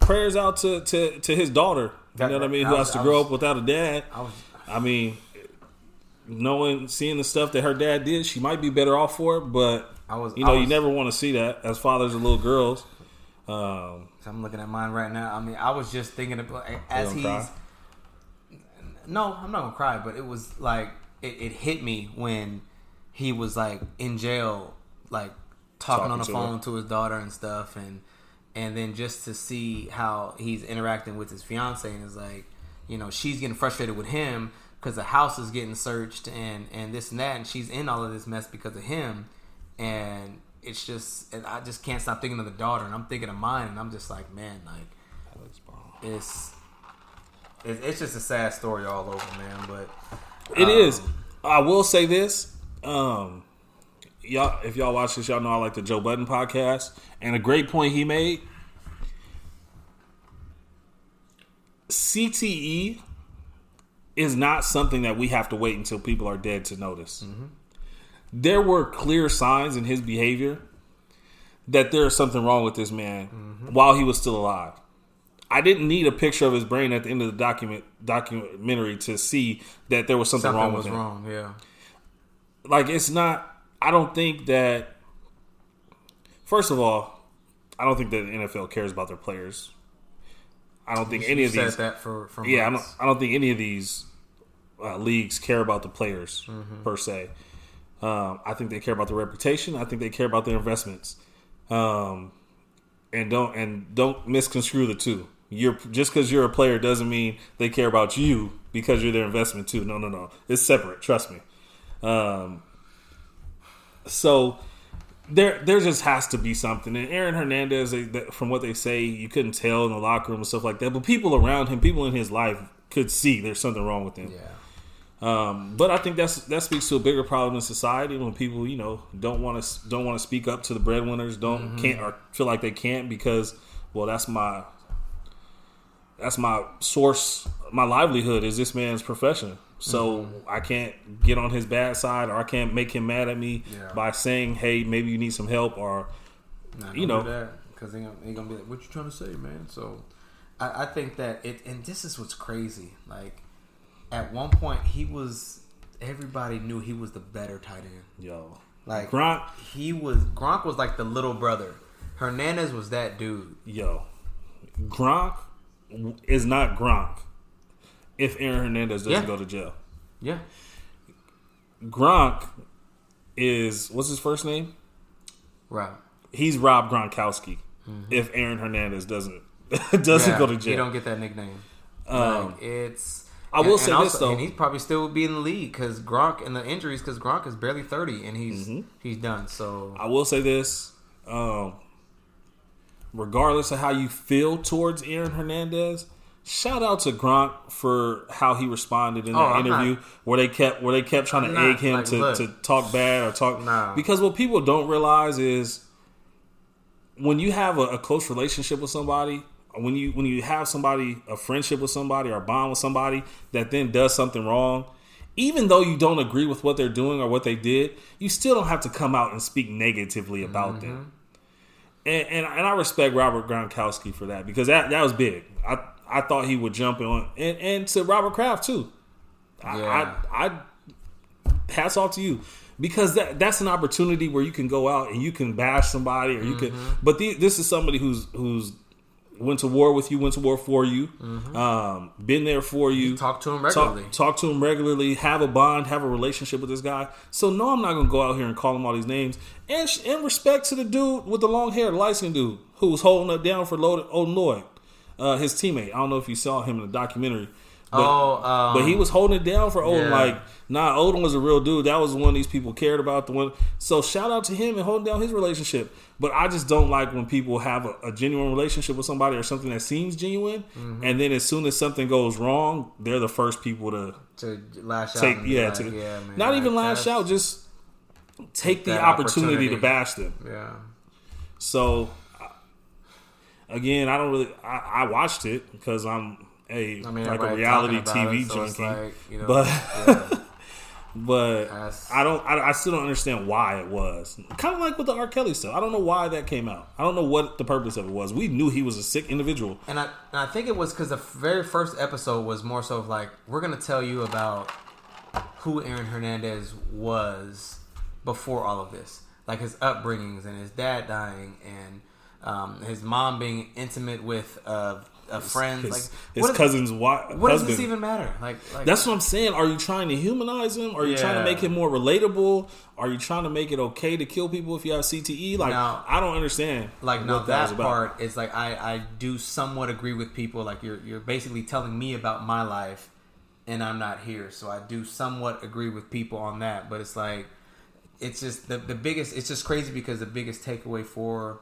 prayers out to to, to his daughter. You That- know what I mean? I Who was- has to grow up without a dad. I was. I mean, knowing, seeing the stuff that her dad did, she might be better off for it. But I was- you know, I you never want to see that as fathers of little girls. Um, I'm looking at mine right now. I mean, I was just thinking about as he's. cry? No, I'm not gonna cry, but it was like it, it hit me when he was like in jail, like talking, Talking on the to phone her. to his daughter and stuff, and and then just to see how he's interacting with his fiance and is like, you know, she's getting frustrated with him because the house is getting searched and and this and that, and she's in all of this mess because of him, and it's just, and I just can't stop thinking of the daughter, and I'm thinking of mine, and I'm just like, man, like it's. It's it's just a sad story all over, man. But It Um, is. I will say this. Um, y'all, if y'all watch this, y'all know I like the Joe Budden podcast, and a great point he made. CTE is not something that we have to wait until people are dead to notice. There were clear signs in his behavior that there is something wrong with this man while he was still alive. I didn't need a picture of his brain at the end of the document documentary to see that there was something, something wrong was with him. wrong. Yeah, Like it's not. I don't think that. First of all, I don't think that the NFL cares about their players. I don't think any You of said these. that for for Yeah, I don't. I don't think any of these uh, leagues care about the players Mm-hmm. per se. Um, I think they care about their reputation. I think they care about their investments. Um, and don't and don't misconstrue the two. You're just because you're a player doesn't mean they care about you because you're their investment too. No, no, no. It's separate. Trust me. Um, so there, there just has to be something. And Aaron Hernandez, they, that- from what they say, you couldn't tell in the locker room and stuff like that. But people around him, people in his life, could see there's something wrong with him. Yeah, Um, but I think that's that speaks to a bigger problem in society when people, you know, don't want to don't want to speak up to the breadwinners, don't can't or feel like they can't because, well, that's my that's my source, my livelihood is this man's profession. So I can't get on his bad side, or I can't make him mad at me Yeah. by saying, "Hey, maybe you need some help," or Nah, You know. that because they gonna, gonna be like, "What you trying to say, man?" So, I, I think that it, and this is what's crazy. Like, at one point, he was. Everybody knew he was the better tight end. yo, Like Gronk, he was Gronk was like the little brother. Hernandez was that dude. yo, Gronk is not Gronk if Aaron Hernandez doesn't Yeah. go to jail. Yeah, Gronk is what's his first name? right. He's Rob Gronkowski. If Aaron Hernandez doesn't doesn't Yeah, go to jail, He don't get that nickname. Um, like, it's. I will and- say and this, also- though. and he's probably still would be in the league because Gronk and the injuries because Gronk is barely thirty and he's Mm-hmm. he's done. So I will say this: um, regardless of how you feel towards Aaron Hernandez, shout out to Gronk for how he responded in Oh, that interview not- where they kept where they kept trying I'm to not, egg him like, to, look. to talk bad or talk No. because what people don't realize is when you have a, a close relationship with somebody when you when you have somebody a friendship with somebody or a bond with somebody that then does something wrong even though you don't agree with what they're doing or what they did you still don't have to come out and speak negatively about them mm-hmm. and, and and I respect Robert Gronkowski for that because that that was big. I I thought he would jump on and and to Robert Kraft too. I, Yeah. I, I hats off to you because that that's an opportunity where you can go out and you can bash somebody or you can. Mm-hmm. But the, this is somebody who's who's went to war with you, went to war for you, um, been there for you. Talk to him regularly. Talk, to him regularly. Have a bond. Have a relationship with this guy. So no, I'm not gonna go out here and call him all these names. And sh- in respect to the dude with the long hair, the light skinned dude who was holding up down for Lloyd, uh, his teammate. I don't know if you saw him in the documentary. But, Oh, um, but he was holding it down for Odin. yeah. Like, nah, Odin was a real dude. That was the one these people cared about. The one. So shout out to him and holding down his relationship. But I just don't like when people have a, a genuine relationship with somebody or something that seems genuine, Mm-hmm. and then as soon as something goes wrong, they're the first people to to lash out. take. and Yeah, like, to yeah, man, not like, even lash out. Just take the that opportunity, to bash them. Yeah. So again, I don't really. I, I watched it because I'm a I mean, like a reality TV it, so junkie. like, you know, but yeah. but That's- I don't. I, I still don't understand why it was. Kind of like with the R. Kelly stuff. I don't know why that came out. I don't know what the purpose of it was. We knew he was a sick individual. And I, and I think it was because the very first episode was more so of like, we're going to tell you about who Aaron Hernandez was before all of this. Like his upbringings and his dad dying and um, his mom being intimate with uh, Uh, a friend. His, like, his what cousin's wife. What does this even matter? Like, like That's what I'm saying. Are you trying to humanize him? Are you trying to make him more relatable? Are you trying to make it okay to kill people if you have CTE? Like, No. I don't understand. like no what that part is like I I do somewhat agree with people like you're you're basically telling me about my life and I'm not here so I do somewhat agree with people on that but it's like it's just the the biggest it's just crazy because the biggest takeaway for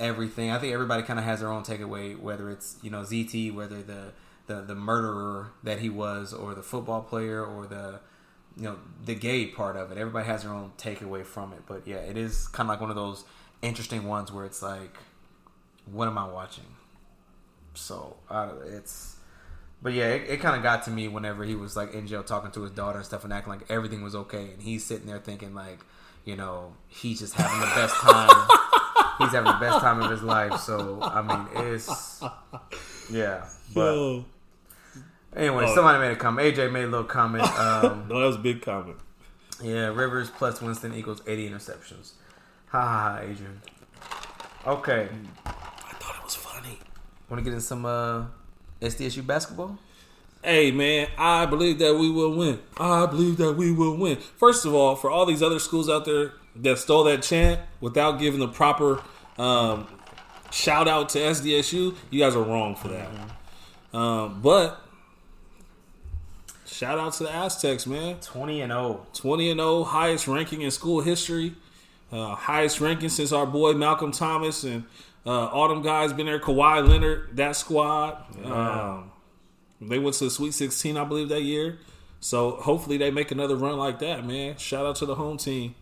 everything. I think everybody kind of has their own takeaway whether it's you know CTE whether the the the murderer that he was or the football player or the you know the gay part of it. Everybody has their own takeaway from it. But yeah it is kind of like one of those interesting ones where it's like what am i watching? So I, it's but yeah it, it kind of got to me whenever he was like in jail talking to his daughter and stuff and acting like everything was okay. And he's sitting there thinking like you know he's just having the best time he's having the best time of his life so i mean it's yeah but Yo. anyway Oh. somebody made a comment aj made a little comment um No, that was a big comment. Yeah, Rivers plus Winston equals 80 interceptions. Ha ha ha, Adrian. Okay. I thought it was funny. Want to get in some uh, SDSU basketball? Hey man, I believe that we will win. I believe that we will win. First of all, for all these other schools out there that stole that chant without giving the proper um, shout out to SDSU, you guys are wrong for that. Um, but shout out to the Aztecs, man. 20 and oh. 0. 20 and 0, highest ranking in school history, uh, highest ranking since our boy Malcolm Thomas and uh, all them guys been there. Kawhi Leonard, that squad. Um, they went to the Sweet 16, I believe, that year. So hopefully they make another run like that, man. Shout out to the home team.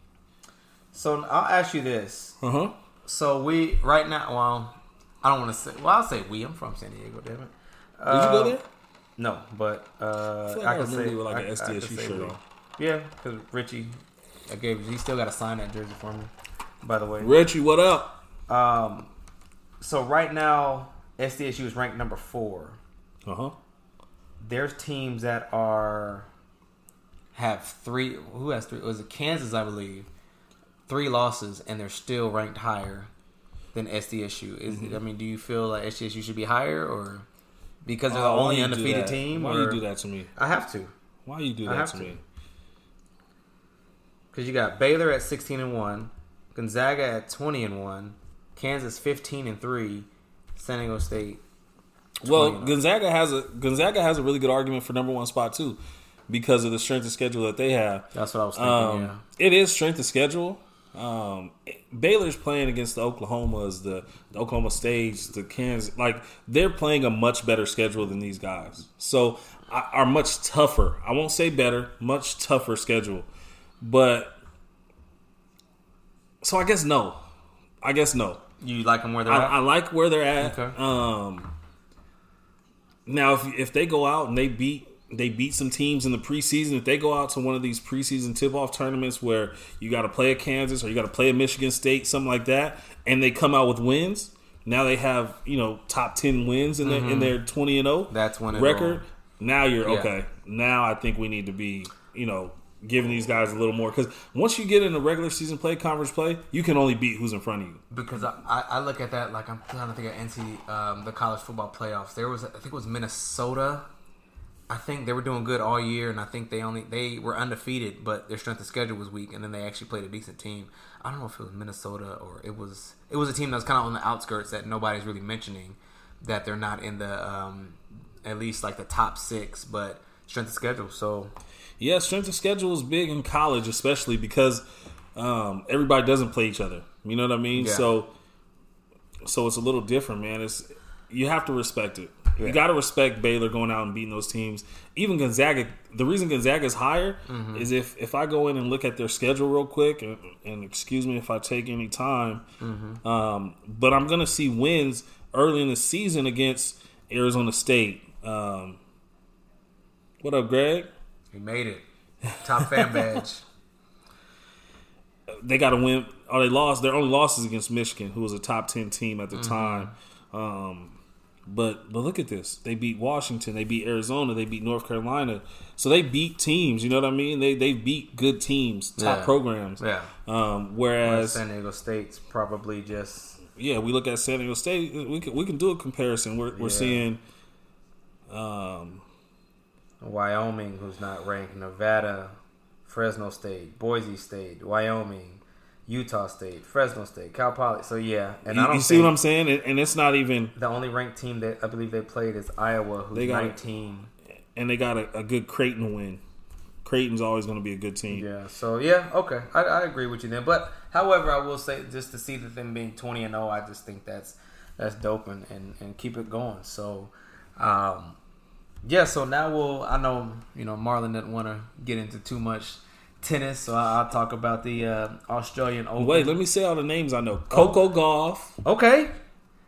So I'll ask you this. Uh huh. So we, right now, well, I don't want to say, well, I'll say we. I'm from San Diego, damn it. Did you go there? No, but uh, feel like I, I can say with, like, I- an I SDSU shirt on. Yeah, because Richie, I gave he still got to sign that jersey for me. By the way, Richie, what up? um, so right now SDSU is ranked number four. Uh huh. There's teams that are have three. Who has three? Was it Kansas? I believe three losses, and they're still ranked higher than SDSU. Is Mm-hmm. I mean, do you feel like SDSU should be higher, or because they're the why only undefeated team? Why or- you do that to me? I have to. Why you do that to to. me? Because you got Baylor at 16 and 1, Gonzaga at 20 and 1, Kansas 15 and 3, San Diego State. Well, Gonzaga has a Gonzaga has a really good argument for number one spot too, because of the strength of schedule that they have. That's what I was thinking, Um, yeah. It is strength of schedule, Um, Baylor's playing against the Oklahomas, the, the Oklahoma States, the Kansas. Like they're playing a much better schedule than these guys. So I- are much tougher. I won't say better, much tougher schedule. But so I guess no. I guess no. You like them where they're I, at? I like where they're at. Okay. Um, now, if if they go out and they beat they beat some teams in the preseason, if they go out to one of these preseason tip off tournaments where you got to play a Kansas or you got to play a Michigan State, something like that, and they come out with wins, now they have you know top ten wins in their in their twenty and zero. Mm-hmm. That's when record. Now you're Yeah. okay. Now I think we need to be you know giving these guys a little more because once you get in a regular season play, conference play, you can only beat who's in front of you. because I, I, I look at that like I'm trying to think of NC um, the college football playoffs. There was I think it was Minnesota. I think they were doing good all year, and I think they only they were undefeated, but their strength of schedule was weak, and then they actually played a decent team. I don't know if it was Minnesota or it was it was a team that was kind of on the outskirts that nobody's really mentioning that they're not in the um, at least like the top six, but strength of schedule. So Yeah, strength of schedule is big in college, especially because um, everybody doesn't play each other. You know what I mean? Yeah. So, so it's a little different, man. It's you have to respect it. Yeah. You got to respect Baylor going out and beating those teams. Even Gonzaga. The reason Gonzaga is higher Mm-hmm. is if if I go in and look at their schedule real quick, and, and excuse me if I take any time, Mm-hmm. um, but I'm gonna see wins early in the season against Arizona State. Um, what up, Greg? we made it top fan badge. they got to win. Or they lost. Their only losses against Michigan, who was a top ten team at the Mm-hmm. time. Um, but but look at this. They beat Washington. They beat Arizona. They beat North Carolina. So they beat teams. You know what I mean? They they beat good teams, top Yeah. programs. Yeah. Um, whereas San Diego State's probably just yeah, we look at San Diego State. We can we can do a comparison. We're we're Yeah. seeing. Um, Wyoming, who's not ranked, Nevada, Fresno State, Boise State, Wyoming, Utah State, Fresno State, Cal Poly. So yeah, and you, I don't you see what I'm saying? And, and it's not even. the only ranked team that I believe they played is Iowa, who's They got it. 19. And they got a, a good Creighton win. Creighton's always going to be a good team. Yeah. So yeah, okay, I, I agree with you there. But however, I will say just to see that them being 20 and 0, I just think that's that's dope and and, and keep it going. So. um yeah, so now we'll. I know you know Marlon didn't want to get into too much tennis, so I- I'll talk about the uh, Australian Open. Wait, let me say all the names I know. Coco Gauff, Okay,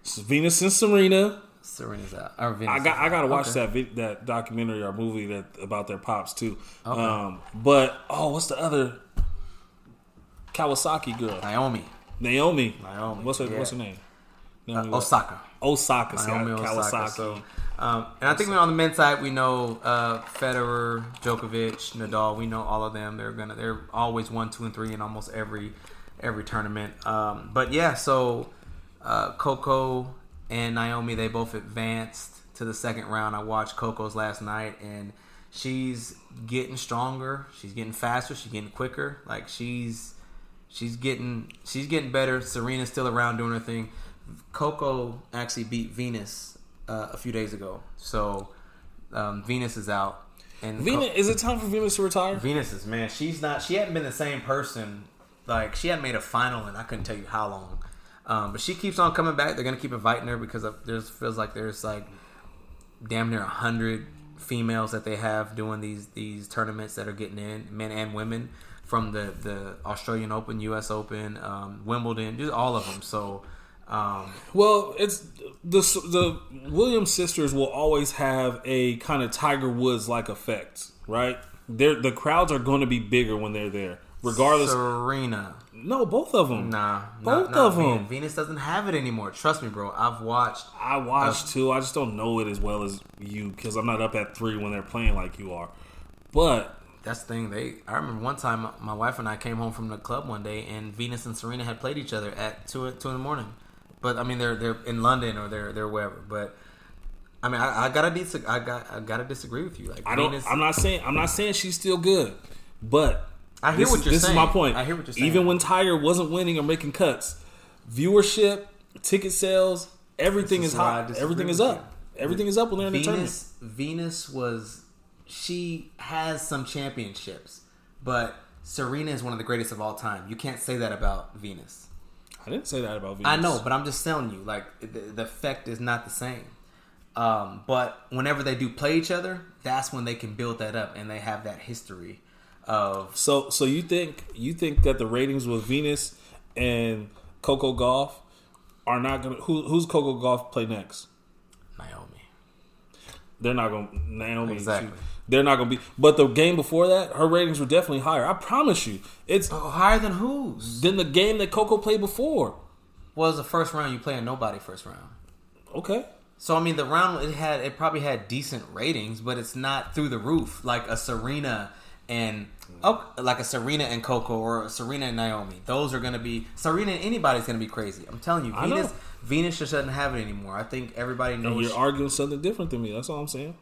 Venus and Serena. Serena's out. I got I got to watch Okay. that that documentary or movie that about their pops too. Okay. Um, but oh, what's the other Kawasaki girl? Naomi Naomi. Naomi, What's her yeah. What's her name? uh, Osaka. Osaka. Naomi Kawasaki. Osaka. So, um, and I think on the men's side, we know uh, Federer, Djokovic, Nadal. We know all of them. They're gonna. They're always one, two, and three in almost every every tournament. Um, but yeah, so uh, Coco and Naomi, they both advanced to the second round. I watched Coco's last night, and she's getting stronger. She's getting faster. She's getting quicker. Like she's she's getting she's getting better. Serena's still around doing her thing. Coco actually beat Venus uh, a few days ago, so um, Venus is out. And Venus, Co- is it time for Venus to retire? Venus is man. She's not. She hadn't been the same person. Like she hadn't made a final, and I couldn't tell you how long. Um, but she keeps on coming back. They're gonna keep inviting her because there's feels like there's like damn near a hundred females that they have doing these these tournaments that are getting in, men and women, from the the Australian Open, U.S. Open, um, Wimbledon, just all of them. So. Um, Well, it's the the Williams sisters will always have a kind of Tiger Woods like effect, right? They're, the crowds are going to be bigger when they're there, regardless. Serena, no, both of them. nah, both not- not of Venus. them. Venus doesn't have it anymore. Trust me, bro. I've watched. I watch too. I just don't know it as well as you because I'm not up at three when they're playing like you are. But That's the thing. They. I remember one time my wife and I came home from the club one day, and Venus and Serena had played each other at two two in the morning. But I mean, they're they're in London or they're they're wherever. But I mean, I, I gotta dis- I got I gotta disagree with you. Like I don't. Venus, I'm not saying. I'm not saying she's still good, but I hear what is, you're this saying. This is my point. I hear what you're saying. Even when Tiger wasn't winning or making cuts, viewership, ticket sales, everything is is hot. Everything is up. Everything is up when they're in the tournament. Venus Venus was she has some championships, but Serena is one of the greatest of all time. You can't say that about Venus. I didn't say that about Venus. I know, but I'm just telling you, like the, the effect is not the same. Um, but whenever they do play each other, that's when they can build that up, and they have that history of So, so you think you think that the ratings with Venus and Coco Gauff are not gonna? Who, who's Coco Gauff play next? Naomi. They're not gonna Naomi. Exactly. she- they're not gonna be. But the game before that, her ratings were definitely higher. I promise you. It's Oh, higher than whose? than the game that Coco played before. Was the first round you playing nobody first round? Okay. So I mean, the round it had it probably had decent ratings, but it's not through the roof like a Serena and oh, like a Serena and Coco or a Serena and Naomi. Those are gonna be Serena and anybody's gonna be crazy. I'm telling you, I know. Venus Venus just doesn't have it anymore. I think everybody And knows. you're arguing something different than me. That's all I'm saying.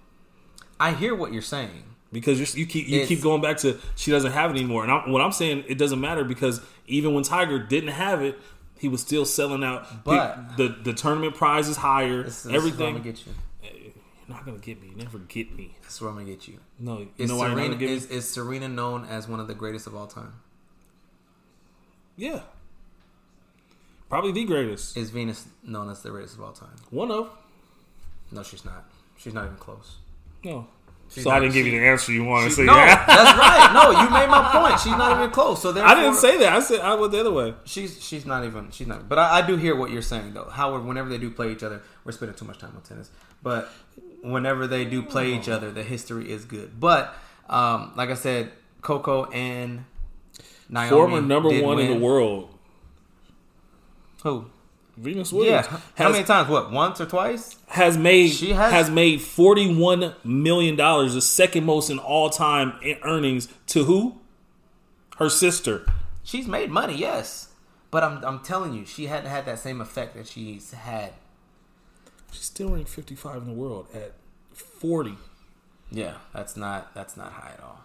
I hear what you're saying. Because you're, you keep you It's- keep going back to she doesn't have it anymore, and I'm, what I'm saying it doesn't matter because even when Tiger didn't have it, he was still selling out. But- the the tournament prize is higher. This, this Is where I'm everything. gonna get you. Eh, you're not gonna get me. You never get me. That's where I'm gonna get you. No, you Is know why you're not gonna get me? is, is Serena known as one of the greatest of all time? Yeah, probably the greatest. Is Venus known as the greatest of all time? One of No, she's not. She's not even close. no. She's so not- I didn't give she- you the answer you wanted. So no, yeah, that's right. No, you made my point. She's not even close. So therefore, I didn't say that. I said I went the other way. she's she's not even she's not. But I, I do hear what you're saying though. Howard, whenever they do play each other, we're spending too much time on tennis. But whenever they do play each other, the history is good. But um, like I said, Coco and Naomi Former number did one in the world, Who? Venus Yeah. Williams. How has- many times? What? Once or twice? has made She has- has, made forty one million dollars, the second most in all time in earnings to who? Her sister. She's made money, yes. But I'm I'm telling you, she hadn't had that same effect that she's had. She's still ranked fifty five in the world at forty. Yeah, that's not that's not high at all.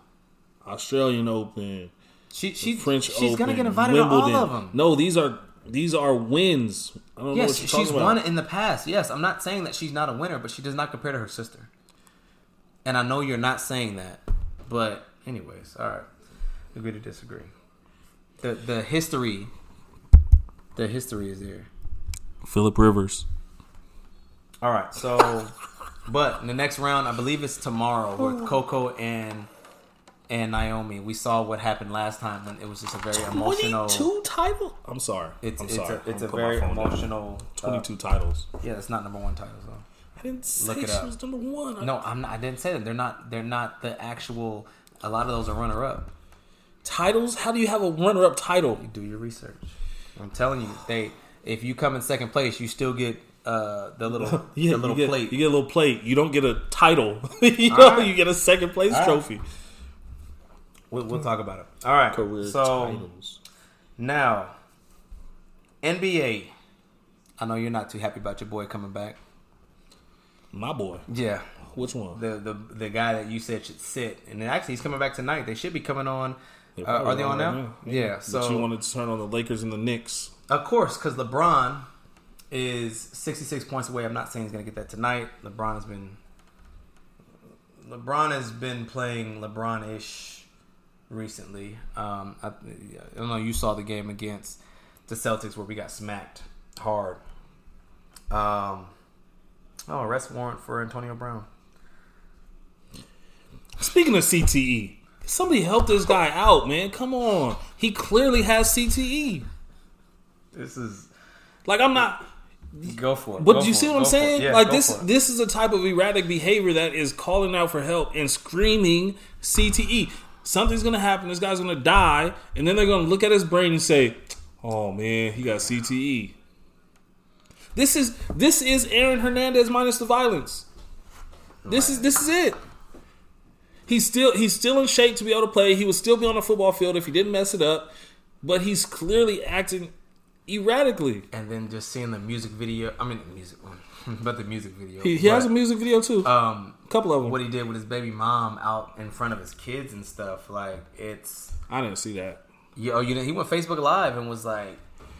Australian Open, She she French she's Open, gonna get invited Wimbledon. to all of them. No, these are these are wins. I don't know Yes, what she's talking won in the past. Yes, I'm not saying that she's not a winner, but she does not compare to her sister. And I know you're not saying that, but anyways, all right, agree to disagree. The the history, the history is there. Philip Rivers. All right, so, but in the next round, I believe it's tomorrow with Coco and and Naomi. We saw what happened last time when it was just a very emotional. Twenty two titles. I'm sorry. It's I'm it's sorry. a it's a gonna put my very phone down. emotional. uh, Twenty two titles. yeah, it's not number one title though. I didn't say Look it she up. was number one. I- No, I'm not, I didn't say that. They're not. They're not the actual. A lot of those are runner up. titles. How do you have a runner up title? Do your research. I'm telling you, they. If you come in second place, you still get uh, the little Yeah, the little you get, plate. You get a little plate. You don't get a title. you know, All right. you get a second place All right. We'll, we'll talk about it. All right. Career so titles. now, NBA. I know you're not too happy about your boy coming back. My boy. Yeah, Which one? the the the guy that you said should sit, and actually he's coming back tonight. They should be coming on. Uh, are they on right now? Yeah. but So you wanted to turn on the Lakers and the Knicks. Of course, because LeBron is 66 points away. I'm not saying he's going to get that tonight. LeBron has been LeBron has been playing LeBron-ish recently. Um, I, I don't know. You saw the game against the Celtics where we got smacked hard. Um, oh, arrest warrant for Antonio Brown. Speaking of CTE, somebody help this guy out, man. Come on. He clearly has CTE. This is Like I'm not go for it. But do you see it. what I'm saying? Yeah, like this this is a type of erratic behavior that is calling out for help and screaming CTE. Something's gonna happen, this guy's gonna die, and then they're gonna look at his brain and say, Oh man, he got CTE. This is this is Aaron Hernandez minus the violence. This is this is it. He's still he's still in shape to be able to play. He would still be on the football field if he didn't mess it up, but he's clearly acting erratically. and then just seeing the music video. I mean, the music one, but the music video. He, he has a music video too. um, couple of them. what he did with his baby mom out in front of his kids and stuff. Like it's I didn't see that. you. Oh, you know, he went Facebook Live and was like,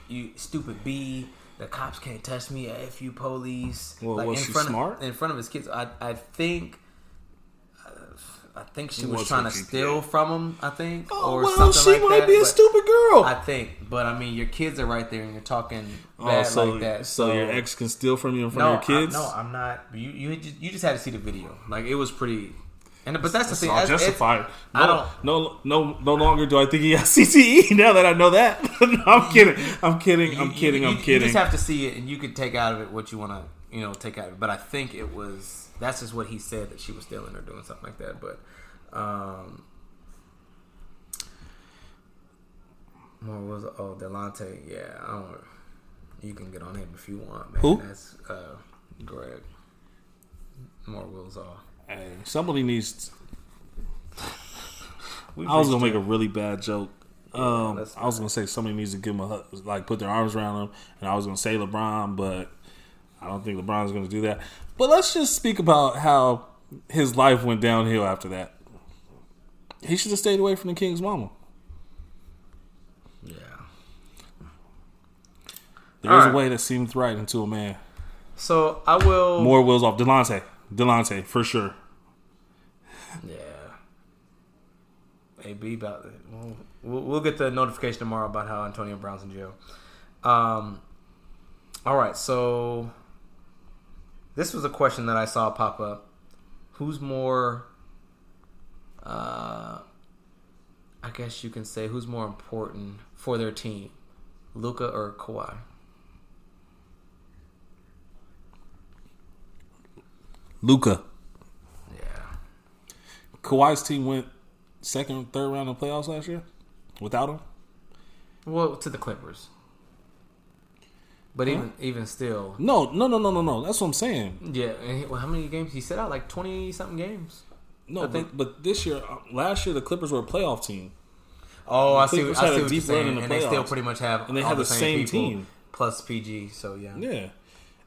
"You stupid B." The cops can't touch me. F you, police. Well, like was in front smart? Of, in front of his kids. I, I think, I think she It was was trying to GPA. steal from him. I think, Oh, or well, something she like might that. be a but- stupid girl. I think, but I mean, your kids are right there, and you're talking oh, bad so, like that. so your ex can steal from you in no, front of your kids? I, no, I'm not. You you just, you just had to see the video. Like it was pretty. And but that's the It's thing. all that's- it's- justified. No, I don't. No, no, no longer do I think he has CTE. Now that I know that, no, I'm kidding. I'm kidding. I'm kidding. you- I'm kidding. you just have to see it, and you could take out of it what you want to, you know, take out of it. But I think it was that's just what he said that she was stealing or doing something like that. But um, what was it? oh Delonte? Yeah, I don't. You can get on him if you want, man. Who? That's uh, Greg. More wheels off. Hey, somebody needs. We I was gonna make a really bad joke. Um, that's I was gonna say somebody needs to give him a hug, like put their arms around him, and I was gonna say LeBron, but I don't think LeBron's gonna do that. But let's just speak about how his life went downhill after that. He should have stayed away from the King's mama. Yeah. There's All a right. way that seems right into a man. So I will. More wheels off. Delonte. Delonte, for sure. Yeah. AB about it. We'll, we'll, we'll get the notification tomorrow about how Antonio Brown's in jail. Um. All right, so this was a question that I saw pop up. Who's more? Uh, I guess you can say who's more important for their team, Luka or Kawhi? Luka. Yeah. Kawhi's team went second, third round of playoffs last year without him. Well, to the Clippers. But even even still, No, no, no, no, no, no. That's what I'm saying. Yeah, and he, well, how many games he set out? Like twenty something games. No, but, but this year, uh, last year, the Clippers were a playoff team. Oh, I see. I see what you're deep run in saying, the and they still pretty much have And they the the same, same team. plus PG. So yeah, Yeah,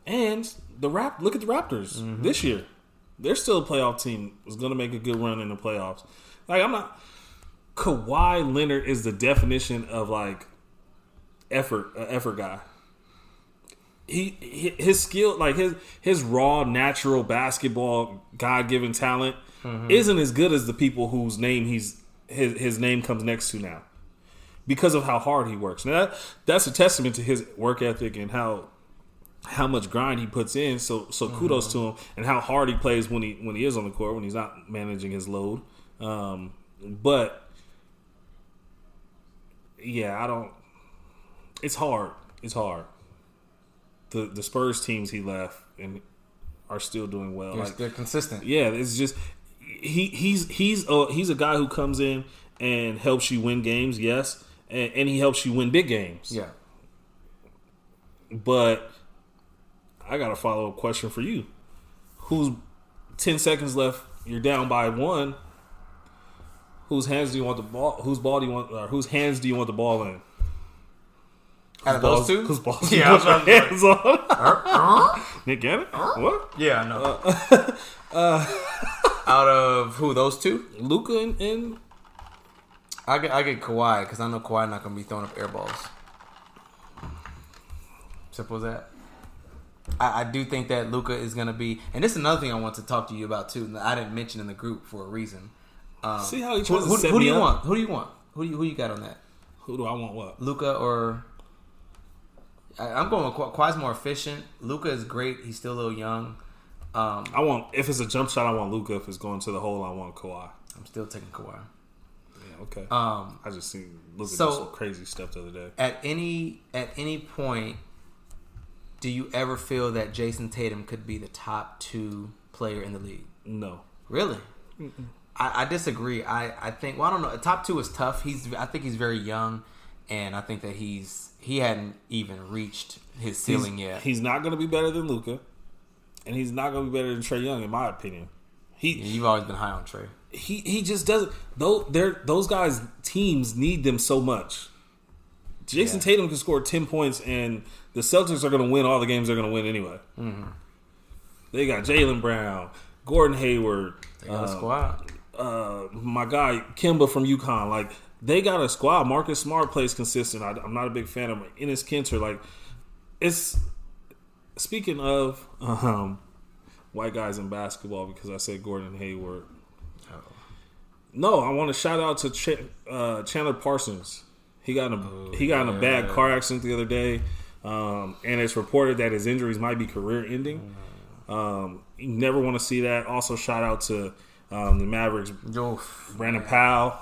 and the rap. Look at the Raptors Mm-hmm. this year. They're still a playoff team. Was going to make a good run in the playoffs. Like I'm not. Kawhi Leonard is the definition of like effort, uh, effort guy. He, his skill, like his his raw, natural basketball, God given talent, Mm-hmm. isn't as good as the people whose name he's his his name comes next to now, because of how hard he works. Now that, that's a testament to his work ethic and how how much grind he puts in. So so kudos to him and how hard he plays when he when he is on the court when he's not managing his load. Um, but yeah, I don't. It's hard. It's hard. The the Spurs teams he left and are still doing well. they're, Like they're consistent. yeah, it's just he he's he's a, he's a guy who comes in and helps you win games. Yes, and, and he helps you win big games. Yeah. But I got a follow up question for you. Who's ten seconds left? You're down by one. Whose hands do you want the ball? Whose ball do you want? Or whose hands do you want the ball in? Out of Balls- those two, Whose balls? Yeah, do I was your hands on? Nick Gannon? Uh-huh. What? yeah, I know. Uh, uh, Out of who? Those two? Luka and, and I get I get Kawhi because I know Kawhi not gonna be throwing up air balls. Simple as that. I, I do think that Luka is gonna be, and this is another thing I want to talk to you about too. I didn't mention in the group for a reason. Um, See how he who, tries to who, who do you up? want? Who do you want? Who do you, who you got on that? who do I want? What? Luka or I'm going with Kawhi's more efficient. Luka is great. He's still a little young. Um, I want if it's a jump shot, I want Luka. If it's going to the hole, I want Kawhi. I'm still taking Kawhi. Yeah, okay. Um, I just seen Luka so- do some crazy stuff the other day. at any at any point, do you ever feel that Jayson Tatum could be the top two player in the league? No, Really? I, I disagree. I, I think well I don't know. Top two is tough. He's I think he's very young, and I think that he's he hadn't even reached his ceiling he's, yet. He's not going to be better than Luka, and he's not going to be better than Trae Young, in my opinion. He You've always been high on Trae. he he just doesn't. Though they're those guys teams need them so much. Jayson Yeah. Tatum can score ten points, and the Celtics are going to win all the games they're going to win anyway. Mm-hmm. They got Jaylen Brown, Gordon Hayward, They got uh, squad. uh, my guy Kemba from UConn. Like they got a squad. Marcus Smart plays consistent. I, I'm not a big fan of Enes Kanter. Like it's speaking of um, white guys in basketball because I said Gordon Hayward. No, I want to shout out to Ch- uh, Chandler Parsons. He got in a he got in a bad car accident the other day, um, and it's reported that his injuries might be career ending. Um, you never want to see that. Also, shout out to um, the Mavericks, Oof. Brandon Powell.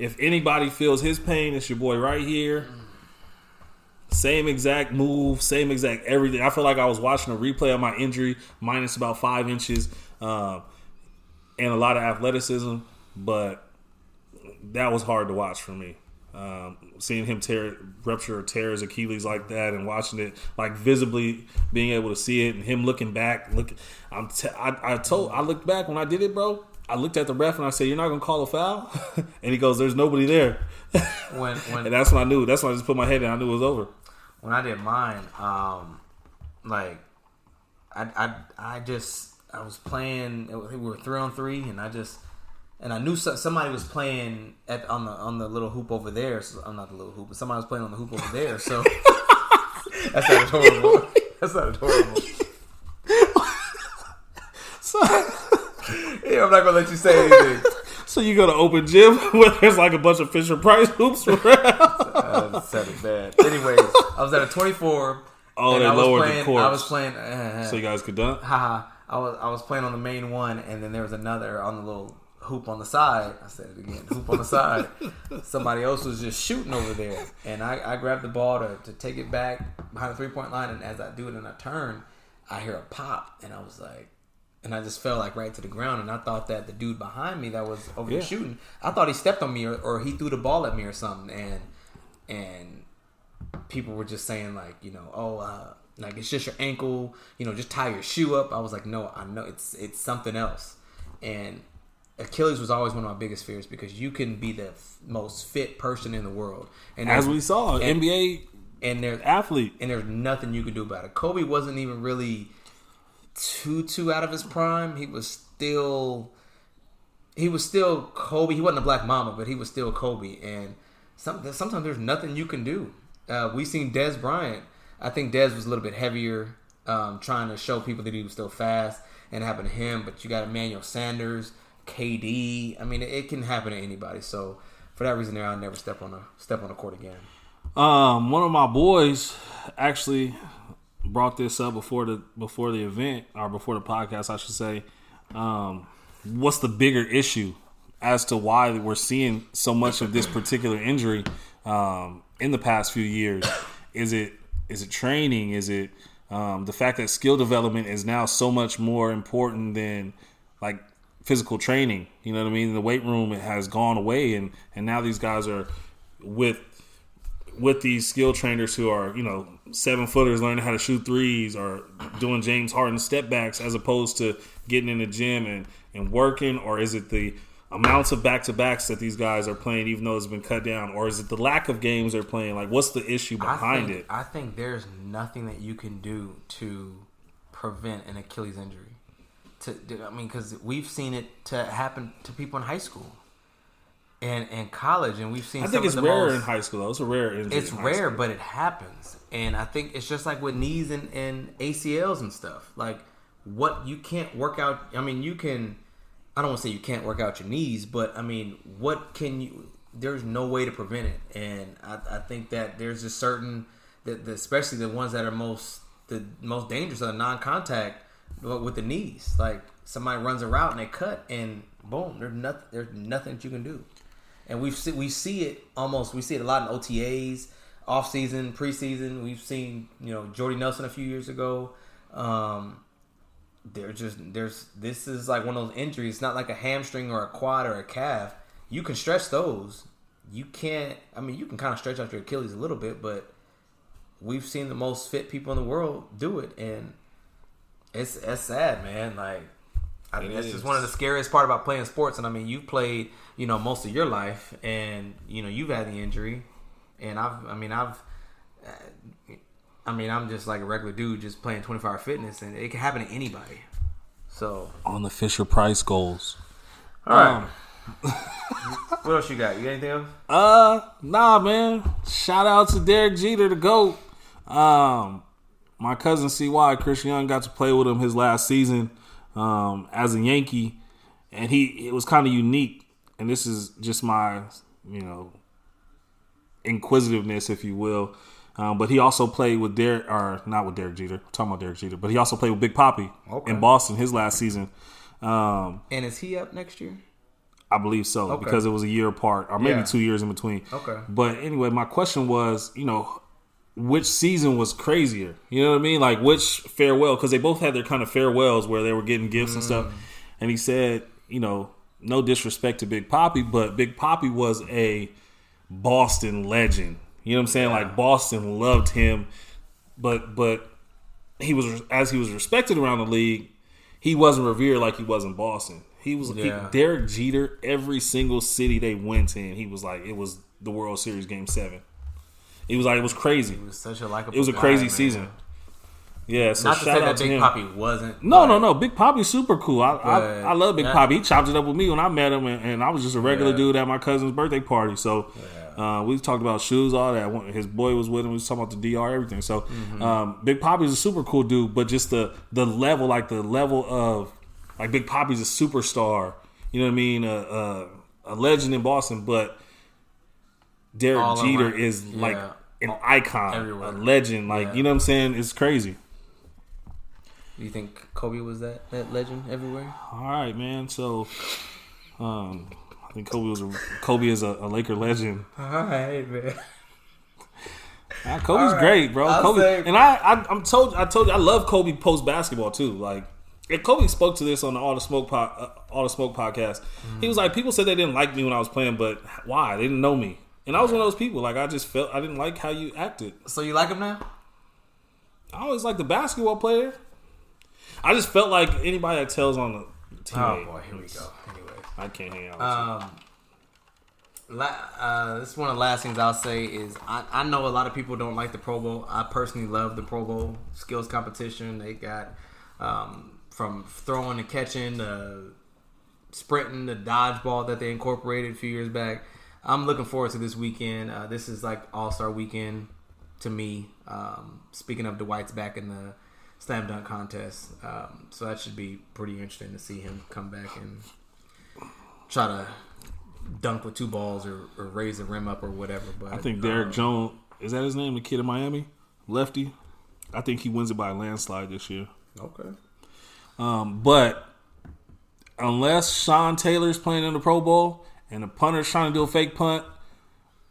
If anybody feels his pain, it's your boy right here. Same exact move, same exact everything. I feel like I was watching a replay of my injury, minus about five inches, um, and a lot of athleticism, but that was hard to watch for me. Um, seeing him tear, rupture or tear his Achilles like that, and watching it like visibly being able to see it, and him looking back, look, I'm t- I, I told I looked back when I did it, bro. I looked at the ref and I said, "You're not gonna call a foul," and he goes, "There's nobody there," When when and that's when I knew. That's when I just put my head in. I knew it was over. when I did mine, um, like I, I, I just I was playing. We were three on three, and I just and I knew so, somebody was playing at on the on the little hoop over there. So I'm not the little hoop, but somebody was playing on the hoop over there. So that's not adorable. That's not adorable. Yeah, I'm not gonna let you say anything. So you go to open gym where there's like a bunch of Fisher Price hoops around. I said it bad. Anyways, I was at a 24. Oh, and they I was lowered the playing. I was playing. Uh, so you guys could dunk. haha. I was I was playing on the main one, and then there was another on the little hoop on the side. I said it again, hoop on the side. Somebody else was just shooting over there, and I, I grabbed the ball to, to take it back behind the three point line, and as I do it and I turn, I hear a pop, and I was like. And I just fell like right to the ground, and I thought that the dude behind me that was over Yeah. there shooting, I thought he stepped on me or, or he threw the ball at me or something, and and people were just saying like, you know, oh, uh, like it's just your ankle, you know, just tie your shoe up. I was like, no, I know it's it's something else. And Achilles was always one of my biggest fears because you can be the f- most fit person in the world, and As we saw, and, NBA and there's athlete. and there's nothing you can do about it. Kobe wasn't even really too too out of his prime. He was still he was still Kobe. He wasn't a Black Mamba, but he was still Kobe. And some, sometimes there's nothing you can do. Uh, we seen Dez Bryant. I think Dez was a little bit heavier, um, trying to show people that he was still fast, and it happened to him. But you got Emmanuel Sanders, KD. I mean, it, it can happen to anybody. So for that reason, there, I'll never step on a step on a court again. Um, one of my boys actually brought this up before the before the event or before the podcast, I should say. Um, what's the bigger issue as to why we're seeing so much of this particular injury um, in the past few years? Is it is it training? Is it um, the fact that skill development is now so much more important than like physical training? You know what I mean? The weight room has gone away, and and now these guys are with with these skill trainers who are, you know, seven footers learning how to shoot threes or doing James Harden step backs as opposed to getting in the gym and, and working? Or is it the amounts of back to backs that these guys are playing, even though it's been cut down? Or is it the lack of games they're playing? Like, what's the issue behind I think, it? I think there's nothing that you can do to prevent an Achilles injury. To, I mean, because we've seen it to happen to people in high school and and college, and we've seen. I think some it's rare most- in high school, though. It's a rare injury. It's in rare, school. but it happens, and I think it's just like with knees and, and ACLs and stuff. Like what you can't work out. I mean, you can. I don't want to say you can't work out your knees, but I mean, what can you? There's no way to prevent it, and I, I think that there's a certain that, that especially the ones that are most the most dangerous are non-contact with the knees. Like somebody runs a route and they cut, and boom, there's nothing. There's nothing that you can do and we've see, we see it almost we see it a lot in OTAs, off season, preseason. We've seen you know Jordy Nelson a few years ago. Um, they're just there's this is like one of those injuries. It's not like a hamstring or a quad or a calf. You can stretch those. You can't. I mean, you can kind of stretch out your Achilles a little bit, but we've seen the most fit people in the world do it, and it's it's sad, man. Like I think It that's is. just one of the scariest part about playing sports. And I mean, you've played, you know, most of your life, and you know, you've had the injury, and I've, I mean, I've, uh, I mean, I'm just like a regular dude, just playing 24 hour fitness, and it can happen to anybody. So, on the Fisher Price goals. all right. what else you got? You got anything else? Uh, nah, man. Shout out to Derek Jeter, the GOAT. Um, my cousin CY, Chris Young, got to play with him his last season um, as a Yankee. and he it was kind of unique. And this is just my you know inquisitiveness, if you will. Um, but he also played with Derek, or not with Derek Jeter. I'm talking about Derek Jeter, but he also played with Big Poppy Okay. in Boston his last season. Um, And is he up next year? I believe so Okay. because it was a year apart, or maybe Yeah. two years in between. Okay. But anyway, my question was, you know, which season was crazier? You know what I mean? Like which farewell? Because they both had their kind of farewells where they were getting gifts and Mm. stuff. And he said, you know, no disrespect to Big Papi, but Big Papi was a Boston legend. You know what I'm saying? Like Boston loved him, but but he was as he was respected around the league. He wasn't revered like he was in Boston. He was he- Derek Jeter. Every single city they went in, he was like it was the World Series Game Seven. It was like it was crazy. He was such a likable. It was a guy, crazy man. season. Yeah, so Not to say that to Big him. Papi wasn't. No, no, no. Big Papi's super cool. I I, I love Big that- Papi. He chopped it up with me when I met him, and, and I was just a regular Yeah. dude at my cousin's birthday party. So uh, we talked about shoes, all that. His boy was with him. We was talking about the DR, everything. So Mm-hmm. um, Big Papi's a super cool dude, but just the the level, like the level of like Big Papi's a superstar. You know what I mean? A, a, a legend in Boston, but Derek All Jeter is like Yeah. An icon, Everywhere. a legend. Like Yeah. you know what I'm saying? It's crazy. Do you think Kobe was that that legend everywhere? All right, man. So, um, I think Kobe was a, Kobe is a, a Laker legend. All right, man. Ah, Kobe's right. great, bro. I'll Kobe, say- and I, I, I'm told, I told you, I love Kobe post basketball too. Like, and Kobe spoke to this on the All the Smoke, po- uh, All the Smoke podcast. He was like, people said they didn't like me when I was playing, but why? They didn't know me, and I was one of those people. Like, I just felt I didn't like how you acted. So you like him now? I always like the basketball player. I just felt like anybody that tells on the team, Oh boy, here we go. Anyways. I can't hang out. With Um, la- uh, this is one of the last things I'll say is I, I know a lot of people don't like the Pro Bowl. I personally love the Pro Bowl skills competition. They got um, from throwing to catching to sprinting the dodgeball that they incorporated a few years back. I'm looking forward to this weekend. Uh, this is like All Star weekend to me. Um, speaking of Dwight's back in the slam dunk contest, um, so that should be pretty interesting to see him come back and try to dunk with two balls or, or raise the rim up or whatever. But I think Derrick um, Jones is that his name, the kid in Miami, lefty. I think he wins it by a landslide this year. Okay. Um, but unless Sean Taylor's playing in the Pro Bowl and the punter's trying to do a fake punt,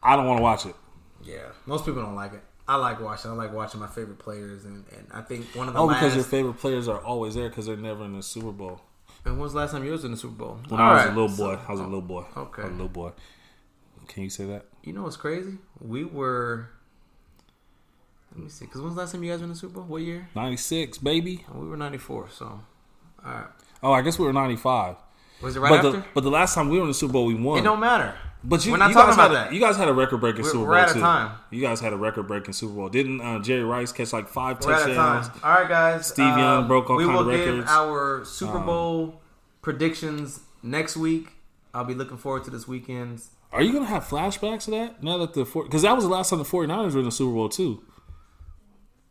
I don't want to watch it. Yeah, most people don't like it. I like watching. I like watching my favorite players, and, and I think one of the Oh, last. because your favorite players are always there because they're never in the Super Bowl. and when was the last time you was in the Super Bowl? When All I was right, a little boy, I was a little boy. Okay. A little boy. Can you say that? You know what's crazy? We were. Let me see. Because when was the last time you guys were in the Super Bowl? What year? 96, baby. We were ninety four. So, all right. Oh, I guess we were 95. Was it right but, after? the, but the last time we were in the Super Bowl, we won. it don't matter. But you, We're not you talking guys about a, that. You guys had a record breaking We're- Super we're Bowl out of too. time. You guys had a record breaking Super Bowl. Didn't uh, Jerry Rice catch like five We're out of touchdowns? All right, guys. Steve Young broke all We kind will of give records. Um, our Super Bowl predictions next week. I'll be looking forward to this weekend's. Are you gonna have flashbacks of that now that the because that was the last time the 49ers were in the Super Bowl too?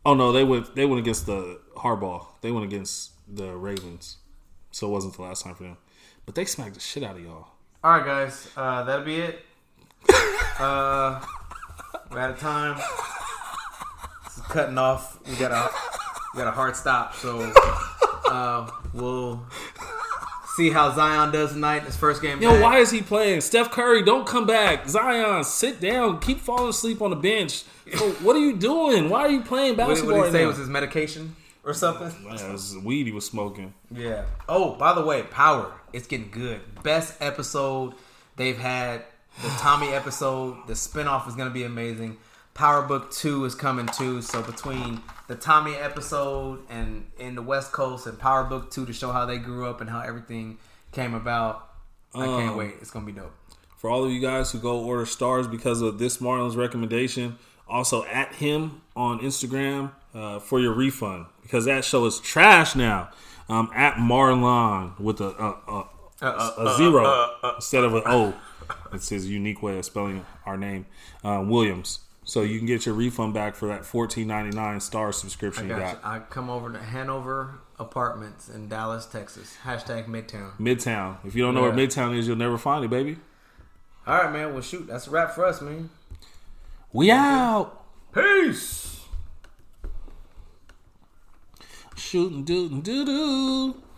Oh no, they went they went against the Harbaugh. They went against the Ravens, so it wasn't the last time for them. But they smacked the shit out of y'all. All right, guys. Uh, that'll be it. uh, we're out of time. This is cutting off. We got a we got a hard stop. So uh, we'll see how Zion does tonight. His first game. Yo, back. why is he playing? Steph Curry, don't come back. Zion, sit down. Keep falling asleep on the bench. Yo, what are you doing? Why are you playing What did, basketball? what did he say now? was his medication or something? It was weed he was smoking. Yeah. Oh, by the way, Power. It's getting good. Best episode they've had. The Tommy episode. The spinoff is going to be amazing. Power Book 2 is coming too. So between the Tommy episode and in the West Coast and Power Book 2 to show how they grew up and how everything came about. I can't Um, wait. It's going to be dope. For all of you guys who go order Starz because of this Marlon's recommendation, also at him on Instagram uh, for your refund because that show is trash now. Um, at Marlon with a, a, a, uh, uh, a uh, zero instead of an O. It's his unique way of spelling our name, uh, Williams. so you can get your refund back for that fourteen ninety nine Starz I subscription you got got. you. I come over to Hanover Apartments in Dallas, Texas. Hashtag Midtown. Midtown. If you don't know Yeah. where Midtown is, you'll never find it, baby. All right, man. Well, shoot, that's a wrap for us, man. We out. Peace. Shooting, doo doo doo.